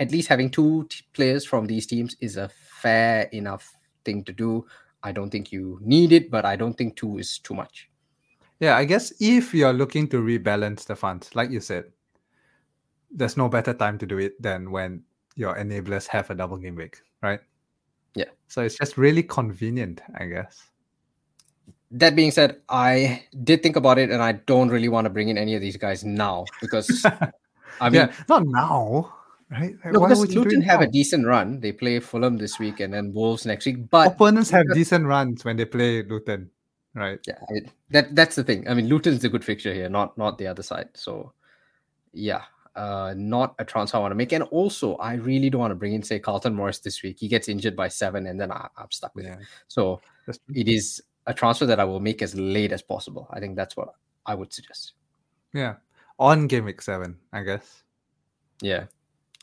at least having two t- players from these teams is a fair enough thing to do. I don't think you need it, but I don't think two is too much. Yeah, I guess if you're looking to rebalance the funds, like you said, there's no better time to do it than when your enablers have a double game week, right? Yeah. So it's just really convenient, I guess. That being said, I did think about it, and I don't really want to bring in any of these guys now because I [laughs] mean, yeah, not now, right? Like, no, why because would you do Luton have a decent run. They play Fulham this week and then Wolves next week. But Opponents have because- decent runs when they play Luton, right? yeah, I- that that's the thing. I mean, Luton's a good fixture here, not not the other side. So, yeah, uh, not a transfer I want to make. And also, I really don't want to bring in say Carlton Morris this week. He gets injured by seven, and then I, I'm stuck with Yeah, him. So it is a transfer that I will make as late as possible. I think that's what I would suggest. yeah. On game week seven, I guess. Yeah,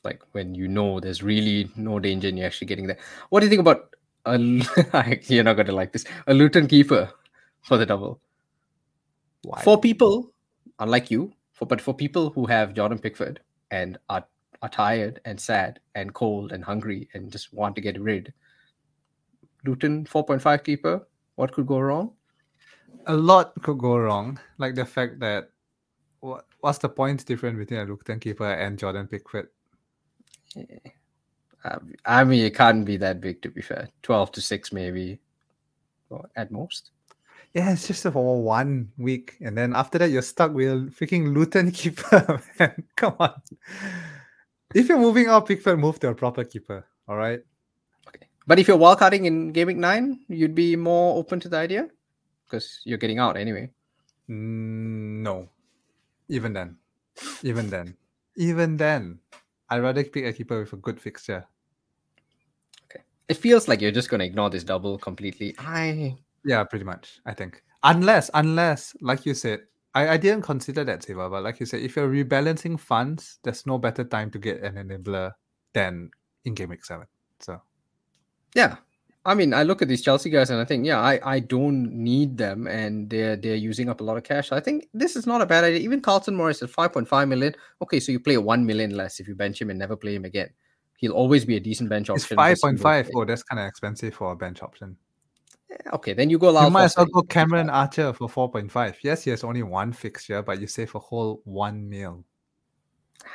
like when you know there's really no danger and you're actually getting there. What do you think about a? [laughs] you're not gonna like this. A Luton keeper for the double. Why? For people, unlike you, for but for people who have Jordan Pickford and are are tired and sad and cold and hungry and just want to get rid, Luton 4.5 keeper. What could go wrong? a lot could go wrong, like the fact that what what's the point difference between a Luton keeper and Jordan Pickford? Um, I mean, it can't be that big to be fair. 12 to 6, maybe, or at most. Yeah, it's just for one week, and then after that you're stuck with a freaking Luton [laughs] keeper. Man, come on. If you're moving out Pickford, move to a proper keeper. All right. Okay. But if you're wildcarding in Gaming 9, you'd be more open to the idea because you're getting out anyway. Mm, no. Even then, even then, even then, I'd rather pick a keeper with a good fixture. Okay, it feels like you're just going to ignore this double completely. I Yeah, pretty much. I think unless, unless, like you said, I, I didn't consider that Siva, but like you said, if you're rebalancing funds, there's no better time to get an enabler than in game week seven. So yeah. I mean, I look at these Chelsea guys and I think, yeah, I, I don't need them and they're they're using up a lot of cash. I think this is not a bad idea. Even Carlton Morris at 5.5 million. Okay, so you play 1 million less if you bench him and never play him again. He'll always be a decent bench option. five because he point five. Oh, that's kind of expensive for a bench option. Yeah, Okay, then you go Lyle you might as well go Cameron Archer for four point five. Yes, he has only one fixture, but you save a whole one mil.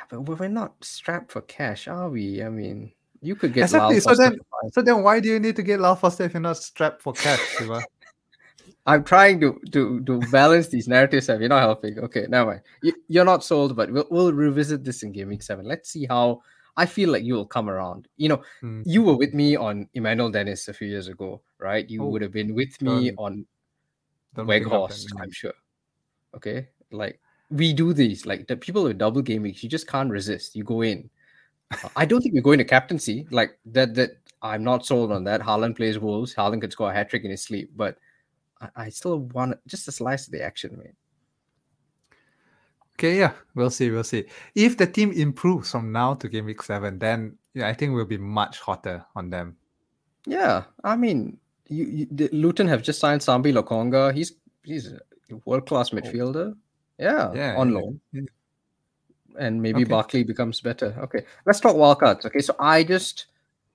But we're not strapped for cash, are we? I mean, you could get Exactly, so then- So then, why do you need to get Lyle Foster if you're not strapped for cash, [laughs] Siva? I'm trying to to to balance these narratives. Have you're not helping? Okay, never mind. You, you're not sold, but we'll we'll revisit this in Gaming Seven. Let's see how. I feel like you will come around. You know, Hmm. you were with me on Emmanuel Dennis a few years ago, right? You Oh, would have been with me don't- on Don't Weghorst. I'm sure. Okay, like we do these, like the people with double game weeks, you just can't resist. You go in. Uh, I don't think we're going to captaincy like that. That I'm not sold on that. Haaland plays Wolves. Haaland could score a hat trick in his sleep, but I, I still want just a slice of the action, man. Okay, yeah, we'll see, we'll see. If the team improves from now to game week seven, then yeah, I think we'll be much hotter on them. Yeah, I mean, you, you the Luton have just signed Sambi Lokonga. He's he's a world class oh. midfielder. Yeah, Oh. Yeah, on loan. yeah. and maybe Okay. Barkley becomes better. Okay, let's talk wildcards. Okay, so I just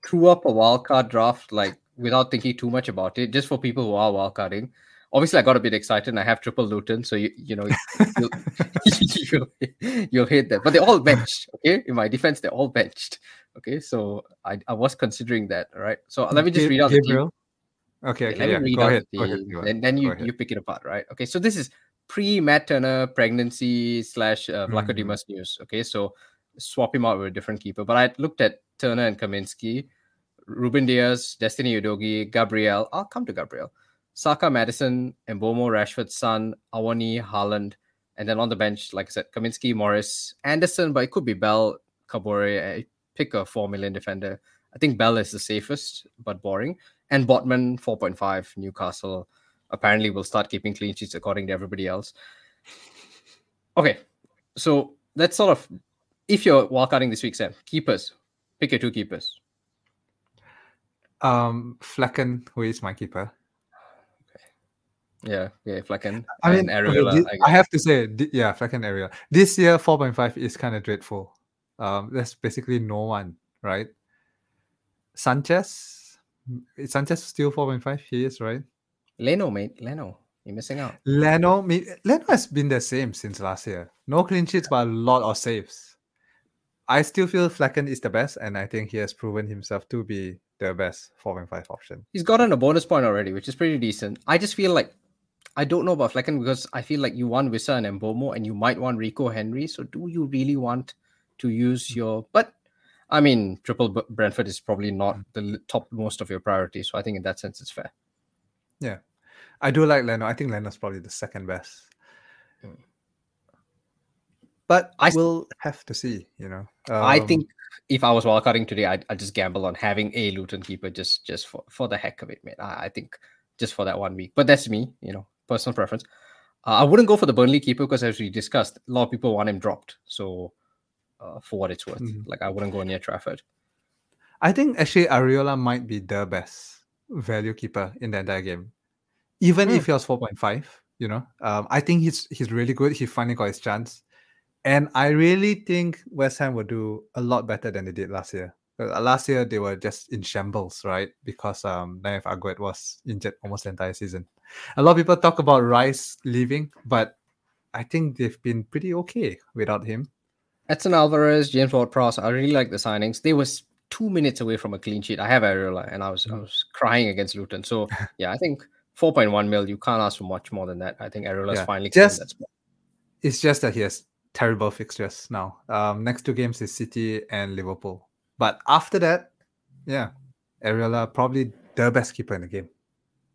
threw up a wildcard draft like without thinking too much about it, just for people who are wildcarding. Obviously, I got a bit excited. and I have triple Luton, so you you know you'll, [laughs] [laughs] you'll, you'll hate that. But they're all benched. Okay, in my defense, they're all benched. Okay, so I, I was considering that. All right, so let me just read out. Gabriel. Okay, Okay, let yeah. me read Go out ahead. the ahead. and then you you pick it apart, right? Okay, so this is pre Matt Turner pregnancy slash uh, Mhm. News. Okay, so swap him out with a different keeper. But I looked at Turner and Kaminski, Ruben Dias, Destiny Udogie, Gabriel. I'll come to Gabriel. Saka, Maddison, Mbeumo, Rashford, Son, Awoniyi, Haaland, and then on the bench, like I said, Kaminski, Morris, Andersen, but it could be Bell, Kabore. I pick a four million defender. I think Bell is the safest, but boring. And Botman, 4.5, Newcastle. Apparently will start keeping clean sheets according to everybody else. Okay. So that's sort of if you're wildcarding this week, Sam, keepers. Pick your two keepers. Um, Flekken, who is my keeper. Yeah, yeah, Flekken. I mean, and okay, I I, have to say, yeah, Flekken area. This year, 4.5 is kind of dreadful. Um, there's basically no one, right? Sanchez, Mm, is Sanchez still 4.5? He is, right? Leno, mate. Leno. You're missing out. Leno, Leno has been the same since last year. No clean sheets, but a lot of saves. I still feel Flekken is the best, and I think he has proven himself to be the best 4.5 option. He's gotten a bonus point already, which is pretty decent. I just feel like I don't know about Flekken because I feel like you want Wissa and Mbeumo and you might want Rico Henry. So do you really want to use your but I mean triple Brentford is probably not the top most of your priority. So I think in that sense it's fair. Yeah. I do like Leno. I think Leno's probably the second best. Mm. But I will have to see, you know. I Um, think if I was wildcarding today, I'd, I'd just gamble on having a Luton keeper just just for, for the heck of it, man. I, I think just for that one week. But that's me, you know, personal preference. Uh, I wouldn't go for the Burnley keeper because as we discussed, a lot of people want him dropped. So uh, for what it's worth, Mhm. like I wouldn't go near Trafford. I think actually Areola might be the best value keeper in the entire game. Even Hmm. if he was 4.5, you know. Um, I think he's he's really good. He finally got his chance. And I really think West Ham will do a lot better than they did last year. Uh, Last year they were just in shambles, right? Because um Nayef Aguerd was injured almost the entire season. A lot of people talk about Rice leaving, but I think they've been pretty okay without him. Edson Alvarez, James Ward-Prowse, I really like the signings. They was two minutes away from a clean sheet. I have Areola, and I was I Mhm. was crying against Luton. So [laughs] yeah, I think 4.1 mil. You can't ask for much more than that. I think Areola's Yeah, finally just- that spot. It's just that he has terrible fixtures now. Um, next two games is City and Liverpool. But after that, yeah, Ariola probably the best keeper in the game.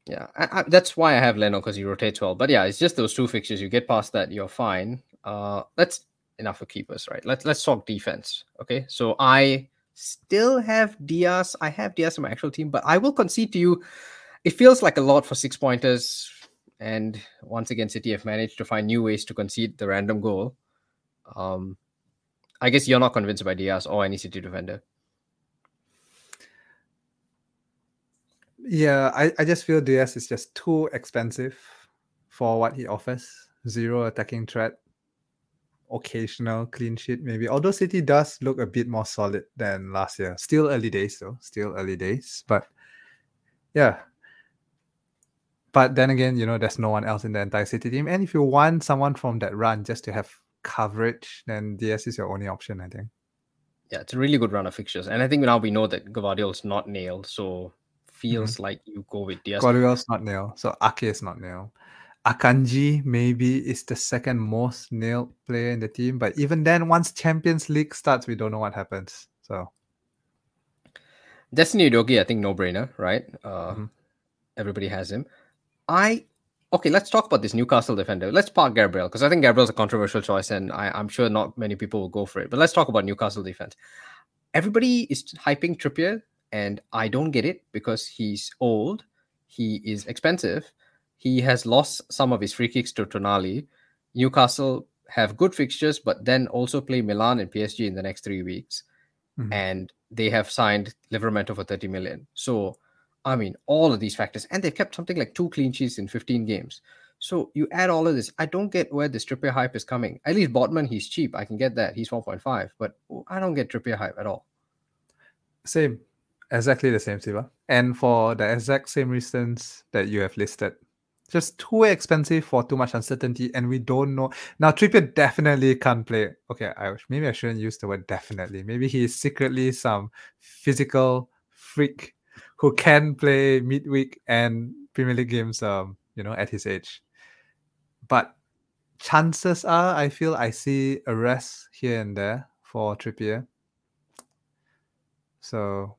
Yeah, I, I, that's why I have Leno because he rotates well. But yeah, it's just those two fixtures. You get past that, you're fine. Uh, that's enough for keepers, right? Let's let's talk defense. Okay, so I still have Dias. I have Dias in my actual team, but I will concede to you. It feels like a lot for six pointers, and once again, City have managed to find new ways to concede the random goal. Um, I guess you're not convinced by Dias or any City defender. Yeah, I, I just feel Dias is just too expensive for what he offers. Zero attacking threat, occasional clean sheet, maybe. Although City does look a bit more solid than last year. Still early days, though. Still early days. But yeah. But then again, you know, there's no one else in the entire City team. And if you want someone from that run just to have coverage, then Dias is your only option, I think. Yeah, it's a really good run of fixtures, and I think now we know that Gvardiol's not nailed, so mm-hmm. feels like you go with Dias. Gvardiol's not nailed. so Ake is not nail. Akanji maybe is the second most nailed player in the team, but even then, once Champions League starts, we don't know what happens. So Destiny Dogi, I think no brainer, right? Uh, Mhm. Everybody has him. I okay. Let's talk about this Newcastle defender. Let's park Gabriel because I think Gabriel's a controversial choice, and I, I'm sure not many people will go for it. But let's talk about Newcastle defense. Everybody is hyping Trippier, and I don't get it because he's old, he is expensive, he has lost some of his free kicks to Tonali. Newcastle have good fixtures, but then also play Milan and PSG in the next three weeks Mhm. and they have signed Livramento for 30 million. So, I mean, all of these factors, and they've kept something like two clean sheets in 15 games. So you add all of this. I don't get where the Trippier hype is coming. At least Botman, he's cheap. I can get that. He's 4.5, but I don't get Trippier hype at all. same, exactly the same, Siva. And for the exact same reasons that you have listed, just too expensive for too much uncertainty, and we don't know. Now, Trippier definitely can't play. Okay, I maybe I shouldn't use the word definitely. Maybe he is secretly some physical freak who can play midweek and Premier League games. Um, you know, at his age, but chances are, I feel I see arrests here and there for Trippier. So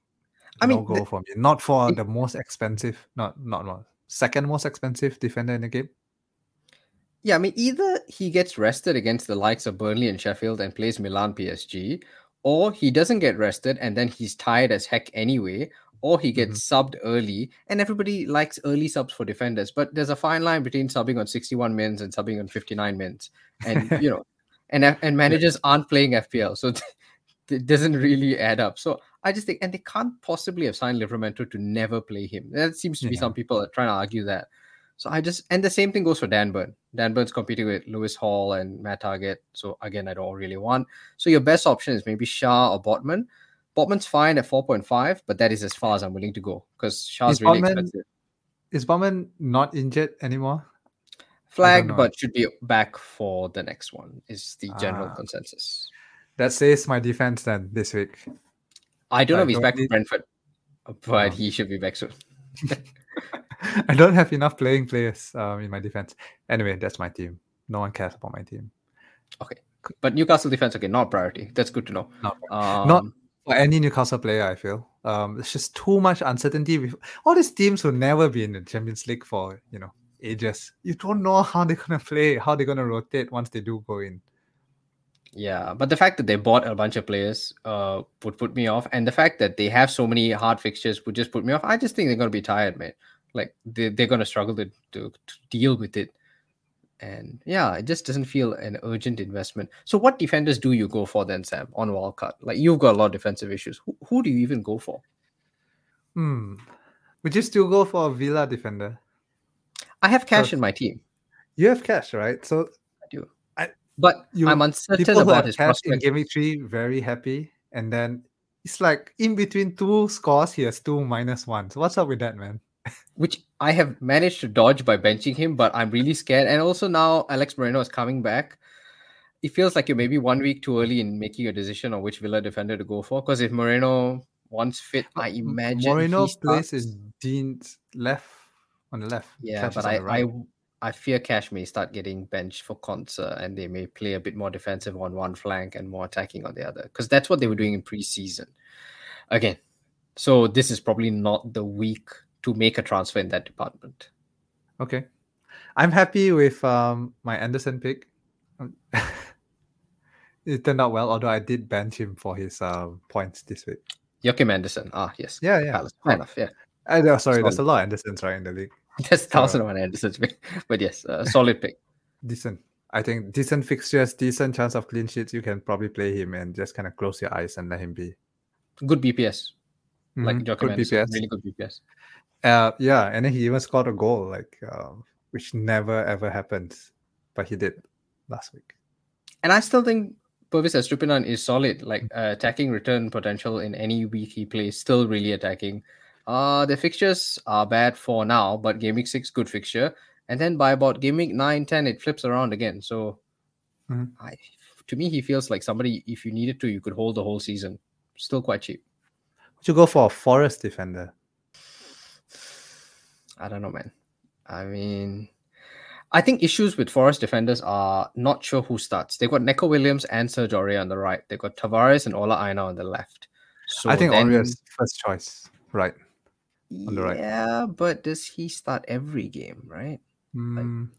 I no mean, goal the- for me. Not for it- the most expensive, not not not second most expensive defender in the game. Yeah, I mean, either he gets rested against the likes of Burnley and Sheffield and plays Milan PSG, or he doesn't get rested and then he's tired as heck anyway, or he gets mm-hmm. subbed early. And everybody likes early subs for defenders, but there's a fine line between subbing on 61 mins and subbing on 59 mins. And, [laughs] you know, and and managers aren't playing FPL, so [laughs] it doesn't really add up. So I just think, and they can't possibly have signed Livramento to never play him. That seems to be Yeah. some people are trying to argue that. So I just, and the same thing goes for Dan Burn. Dan Burn's competing with Lewis Hall and Matt Targett. So again, I don't really want. So your best option is maybe Schär or Botman. Botman's fine at 4.5, but that is as far as I'm willing to go because Schär's Is really Botman expensive. Is Botman not injured anymore? Flagged, but should be back for the next one, is the general Ah. consensus. That saves my defense then this week. I don't know if he's don't back need- Brentford, but Oh. he should be back soon. [laughs] [laughs] I don't have enough playing players um, in my defense. Anyway, that's my team. No one cares about my team. Okay, but Newcastle defense, okay, not priority. That's good to know. Not Um, Not- For any Newcastle player, I feel um, there's just too much uncertainty. With all these teams will never be in the Champions League for you know ages. You don't know how they're gonna play, how they're gonna rotate once they do go in. Yeah, but the fact that they bought a bunch of players uh, would put me off, and the fact that they have so many hard fixtures would just put me off. I just think they're going to be tired, man. Like they they're going to struggle to, to to deal with it, and yeah, it just doesn't feel an urgent investment. So, what defenders do you go for then, Sam, on wildcard? Like you've got a lot of defensive issues. Who, who do you even go for? Hmm. Would you still go for a Villa defender? I have cash in my team, You have cash, right? So but You- I'm uncertain people who about his cash in. Game 3 very happy. And then it's like in between two scores, he has two minus ones. What's up with that, man? which I have managed to dodge by benching him, but I'm really scared. And also now Alex Moreno is coming back. It feels like you're maybe one week too early in making a decision on which Villa defender to go for. Because if Moreno once fit, I imagine Moreno he plays starts- in Dean's left on the left. Yeah, but I, right. I I fear Cash may start getting benched for Konsa and they may play a bit more defensive on one flank and more attacking on the other. Because that's what they were doing in preseason. Again, so this is probably not the week to make a transfer in that department. Okay. I'm happy with um my Andersen pick. [laughs] It turned out well, although I did bench him for his um points this week. Joachim Andersen. Ah, yes. Yeah, yeah. Palace. Fair enough. Yeah. I know, sorry, there's a Solid. lot of Andersons right in the league. There's thousand one Anderson's pick. But yes, uh, solid pick. Decent. I think decent fixtures, decent chance of clean sheets. You can probably play him and just kind of close your eyes and let him be. Good BPS. Like Mhm, Joachim good BPS. Really good BPS. Uh, yeah, and then he even scored a goal, like um, which never ever happens, but he did last week. And I still think Pervis Estupiñán is solid. Like uh, attacking return potential in any week he plays, still really attacking. Uh, the fixtures are bad for now, but game week six, good fixture. And then by about game week nine, 10, it flips around again. So Mhm. I, to me, he feels like somebody, if you needed to, you could hold the whole season. Still quite cheap. Would you go for a Forest defender? I don't know, man. I mean, I think issues with Forest defenders are not sure who starts. They've got Neco Williams and Serge Aurier on the right. They've got Tavares and Ola Aina on the left. So I think then, Aurier first choice, right? On the right. Yeah, but does he start every game, right? Mm,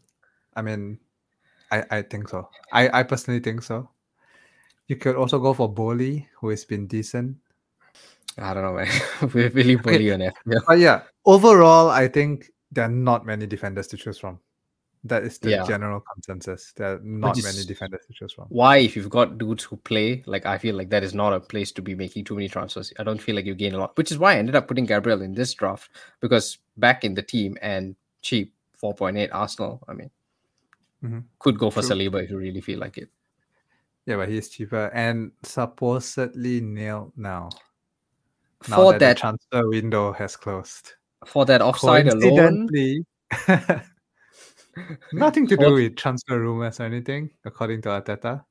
I mean, I, I think so. [laughs] I, I personally think so. You could also go for Boly, who has been decent. I don't know, man. [laughs] We're really [laughs] bully on FPL. But yeah, overall, I think there are not many defenders to choose from. That is the Yeah. general consensus. There are not is- many defenders to choose from. Why, if you've got dudes who play, like I feel like that is not a place to be making too many transfers. I don't feel like you gain a lot, which is why I ended up putting Gabriel in this draft because back in the team and cheap 4.8 Arsenal. I mean, Mhm. could go for True. Saliba if you really feel like it. Yeah, but he's cheaper and supposedly nailed now. Now For that, that, the transfer window has closed. for that offside alone, [laughs] nothing to do with transfer rumors or anything, according to Arteta.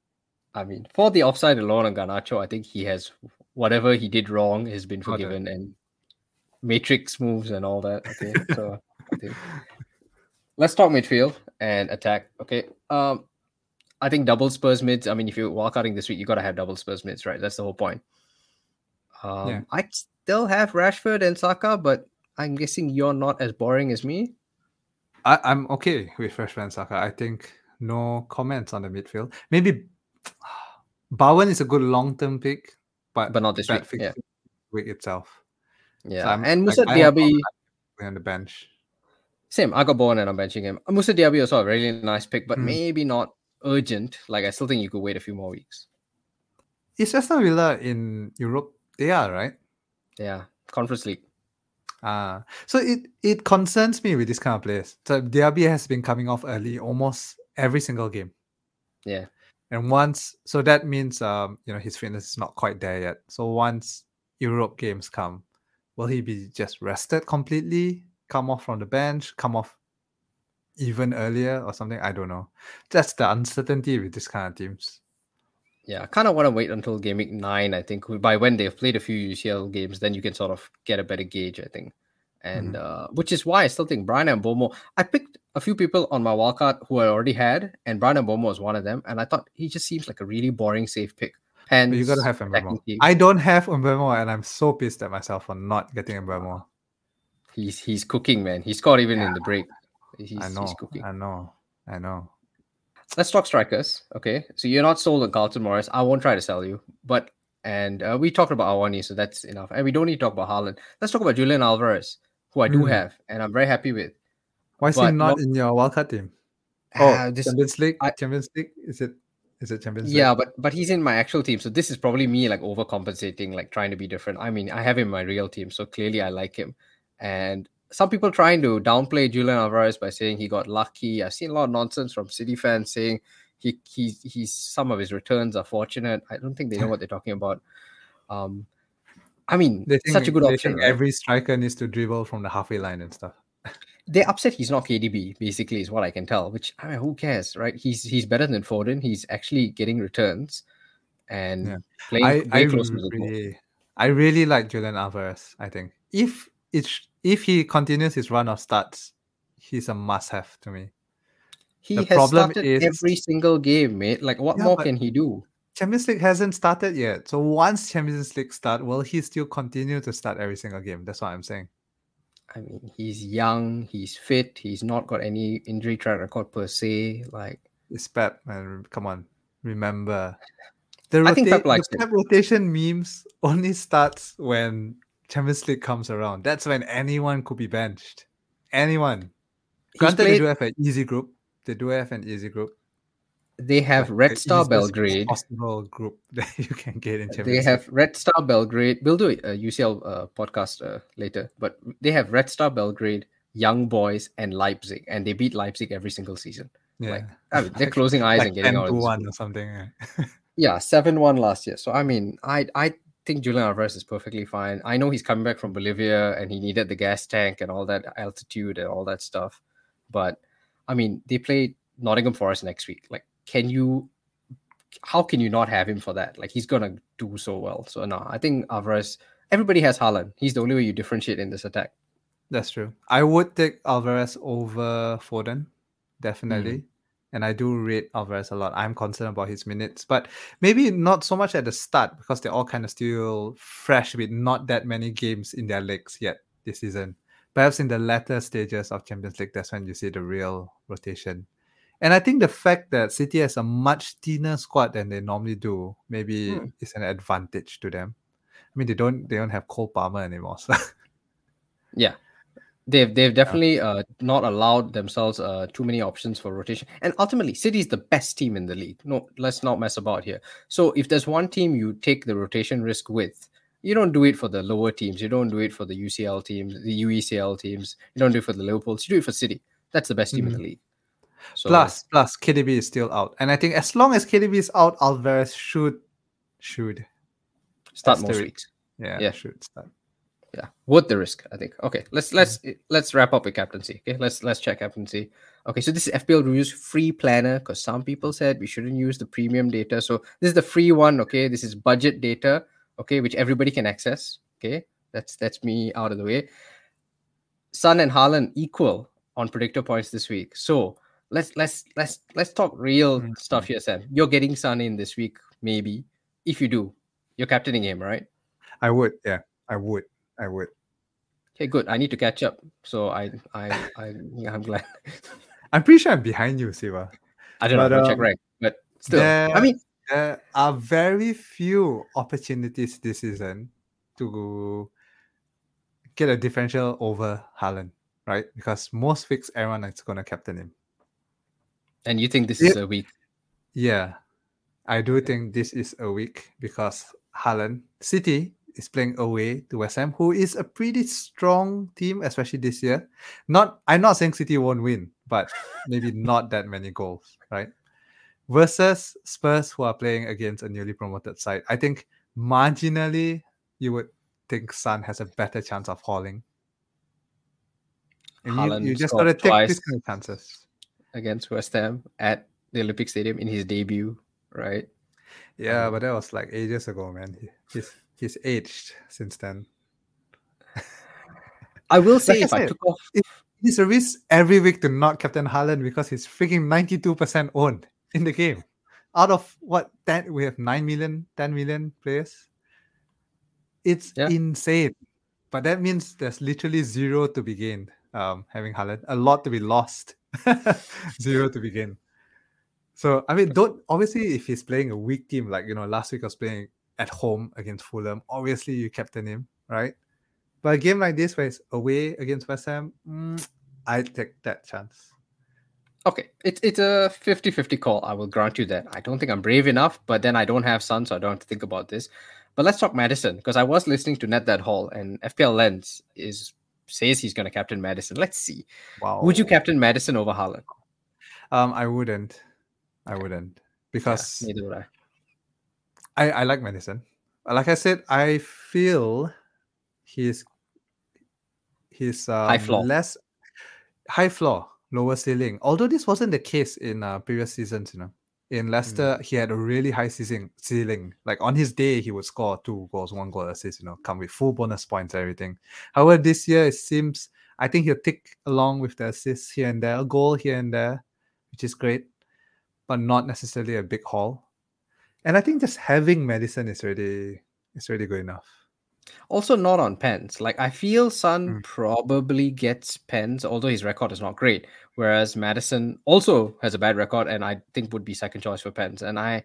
I mean, for the offside alone on Garnacho, I think he has whatever he did wrong has been forgiven and matrix moves and all that. Okay, [laughs] so I think let's talk midfield and attack. Okay, um, I think double Spurs mids. I mean, if you're wildcarding this week, you got to have double Spurs mids, right? That's the whole point. Um, Yeah. I still have Rashford and Saka, but I'm guessing you're not as boring as me. I, I'm okay with freshman Saka. I think no comments on the midfield. Maybe [sighs] Bowen is a good long term pick, but But not this week, yeah. week itself. Yeah, I'm- and like, Moussa have Diaby. On the bench. Same. I got Bowen and I'm benching him. Moussa Diaby also a really nice pick, but Mm. maybe not urgent. Like I still think you could wait a few more weeks. Is Aston Villa in Europe? They are right. Yeah, Conference League. Ah, so it it concerns me with this kind of players. So Diaby has been coming off early almost every single game. Yeah. And once, so that means um, you know, his fitness is not quite there yet. So once Europe games come, will he be just rested completely, come off from the bench, come off even earlier or something? I don't know. That's the uncertainty with this kind of teams. Yeah, I kind of want to wait until game week nine. I think by when they've played a few UCL games, then you can sort of get a better gauge. I think, and uh, which is why I still think Bryan Mbeumo. I picked a few people on my wildcard who I already had, and Bryan Mbeumo was one of them. And I thought he just seems like a really boring safe pick. And you gotta have Mbeumo. I don't have Mbeumo, and I'm so pissed at myself for not getting Mbeumo. he's he's cooking, man. He scored even in the break. He's, I know, he's cooking. I know, I know. Let's talk strikers. Okay, so you're not sold on Carlton Morris. I won't try to sell you, but and uh, we talked about Awoniyi, so that's enough. And we don't need to talk about Haaland. Let's talk about Julian Alvarez, who I do Mm. have, and I'm very happy with. Why is he not not- in your wildcard team? Oh, Ah, this, Champions League. I- Champions League. Is it? Is it Champions League? yeah, but but he's in my actual team, so this is probably me like overcompensating, like trying to be different. I mean, I have him in my real team, so clearly I like him. And some people trying to downplay Julian Alvarez by saying he got lucky. I've seen a lot of nonsense from City fans saying he he's he's some of his returns are fortunate. I don't think they know what they're talking about. Um, I mean, They think, such a good option. right? every striker needs to dribble from the halfway line and stuff. [laughs] They're upset he's not KDB. Basically, is what I can tell. Which I mean, who cares, right? He's he's better than Foden. He's actually getting returns and Yeah. playing I very I close to the goal. really, I really like Julian Alvarez. I think if it's if he continues his run of starts, he's a must-have to me. He The has started is- every single game, mate. Like, what Yeah, more can he do? Champions League hasn't started yet. So once Champions League start, will he still continue to start every single game? That's what I'm saying. I mean, he's young, he's fit, he's not got any injury track record per se. Like, It's Pep, man. Come on, remember. The, I think Pep rota- the. Pep rotation memes [laughs] only starts when Champions League comes around. That's when anyone could be benched. Anyone. he's Granted, they do have an easy group. They do have an easy group. they have like Red Star Belgrade. possible group [laughs] that you can get in Champions They League. have Red Star Belgrade. We'll do a UCL uh, podcast uh, later, but they have Red Star Belgrade, Young Boys, and Leipzig, and they beat Leipzig every single season. yeah. Like, I mean, they're [laughs] closing eyes like and getting 10 out to of this 1 or something. yeah. [laughs] Yeah, seven one last year. So I mean, I I think Julian Alvarez is perfectly fine. I know he's coming back from Bolivia and he needed the gas tank and all that altitude and all that stuff. But I mean, they play Nottingham Forest next week. Like, can you? How can you not have him for that? Like, he's gonna do so well. So no, I think Alvarez. Everybody has Haaland. He's the only way you differentiate in this attack. That's true. I would take Alvarez over Foden, definitely. Mm. And I do rate Alvarez a lot. I'm concerned about his minutes, but maybe not so much at the start because they're all kind of still fresh with not that many games in their legs yet this season. Perhaps in the latter stages of Champions League, that's when you see the real rotation. And I think the fact that City has a much thinner squad than they normally do, maybe Hmm. is an advantage to them. I mean, they don't they don't have Cole Palmer anymore, [laughs] so Yeah. They've they've definitely uh, not allowed themselves uh, too many options for rotation. And ultimately, City is the best team in the league. No, let's not mess about here. So if there's one team you take the rotation risk with, you don't do it for the lower teams. You don't do it for the UCL teams, the UECL teams. You don't do it for the Liverpools. You do it for City. That's the best team in the league. So Plus, plus KDB is still out, and I think as long as KDB is out, Alvarez should should start most weeks. yeah, Yeah. should start. Yeah worth the risk i think. Okay let's let's let's wrap up with captaincy. Okay let's let's check captaincy. Okay so this is fpl reviews free planner because some people said we shouldn't use the premium data. So this is the free one okay? This is budget data okay which everybody can access okay? That's that's me out of the way. Son and Haaland equal on predictor points this week. So let's let's let's let's talk real Mhm. stuff here sam. You're getting Son in this week maybe if you do. You're captaining him right? I would, yeah, I would, I would. Okay, good. I need to catch up. So I, I, I, I'm glad. [laughs] I'm pretty sure I'm behind you, Siva. I don't But, know. I'll check um, rank, but still, I mean, There are very few opportunities this season to get a differential over Haaland, right? Because most weeks everyone is gonna captain him. and you think this Yeah. is a week? Yeah, I do think this is a week because Haaland City is playing away to West Ham, who is a pretty strong team, especially this year. Not, I'm not saying City won't win, but maybe [laughs] not that many goals, right? Versus Spurs, who are playing against a newly promoted side. I think marginally, you would think Son has a better chance of hauling. You, you just gotta take these kind of chances against West Ham at the Olympic Stadium in his debut, right? Yeah, um, but that was like ages ago, man. He, he's he's aged since then. I will say, like if I, said, took off, he's a risk every week to not captain Haaland because he's freaking ninety-two percent owned in the game. Out of what 10 we have 9 million, 10 million players. It's yeah. insane. But that means there's literally zero to be gained. Um, having Haaland, a lot to be lost, [laughs] zero to be gained. So I mean, don't obviously if he's playing a weak team, like you know, last week I was playing at home against Fulham, obviously you captain him, right? But a game like this where it's away against West Ham, mm, I take that chance. Okay, it's it's a 50-50 call. I will grant you that. I don't think I'm brave enough, but then I don't have Son, so I don't have to think about this. But let's talk Maddison because I was listening to Net That Hall and FPL Lens is says he's going to captain Maddison. Let's see. Wow. Would you captain Maddison over Haaland? Um, I wouldn't. I wouldn't because yeah, neither would I. I. I like Maddison. Like I said, I feel he's he's um, high floor. less high floor, lower ceiling. Although this wasn't the case in uh, previous seasons, you know. In Leicester, mm. he had a really high ceiling. Ceiling, like on his day, he would score two goals, one goal assist. You know, come with full bonus points, and everything. However, this year it seems I think he'll tick along with the assists here and there, a goal here and there, which is great but not necessarily a big haul. And I think just having Maddison is really is really good enough. Also, not on pens. Like I feel Son mm. probably gets pens, although his record is not great. Whereas Maddison also has a bad record, and I think would be second choice for pens. And I,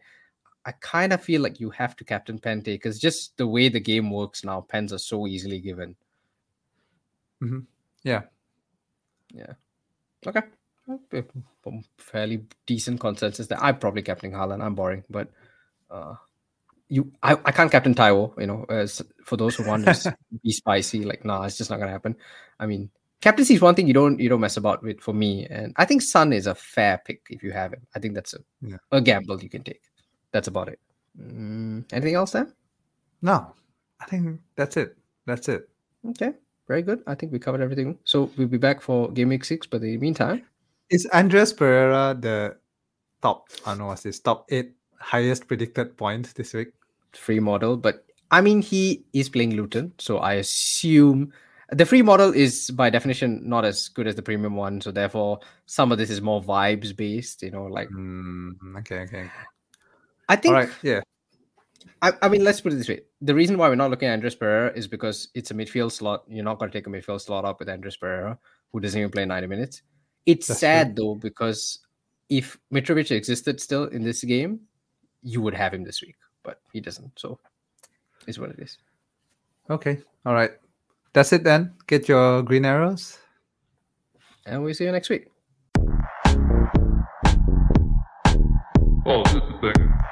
I kind of feel like you have to captain Pente because just the way the game works now, pens are so easily given. Mm-hmm. Yeah. Yeah. Okay fairly decent consensus that I'm probably captaining Haaland. I'm boring, but uh, you, I, I can't captain Taiwo. You know, as for those who want to [laughs] be spicy, like nah, it's just not gonna happen. I mean, captaincy is one thing you don't you don't mess about with for me, and I think Son is a fair pick if you have him. I think that's a yeah. a gamble you can take. That's about it. Mm, anything else then? No, I think that's it. That's it. Okay, very good. I think we covered everything. So we'll be back for game week six, but in the meantime, is Andreas Pereira the top? I don't know what's this top eight highest predicted point this week? Free model, but I mean he is playing Luton, so I assume the free model is by definition not as good as the premium one. So therefore, some of this is more vibes based. You know, like mm, okay, okay. I think. Right. Yeah. I, I mean, let's put it this way: the reason why we're not looking at Andreas Pereira is because it's a midfield slot. You're not going to take a midfield slot up with Andreas Pereira, who doesn't even play 90 minutes. It's That's sad true. though because if Mitrovic existed still in this game, you would have him this week, but he doesn't. So is what it is. Okay. All right. That's it then. Get your green arrows. And we'll see you next week. Oh, just a second.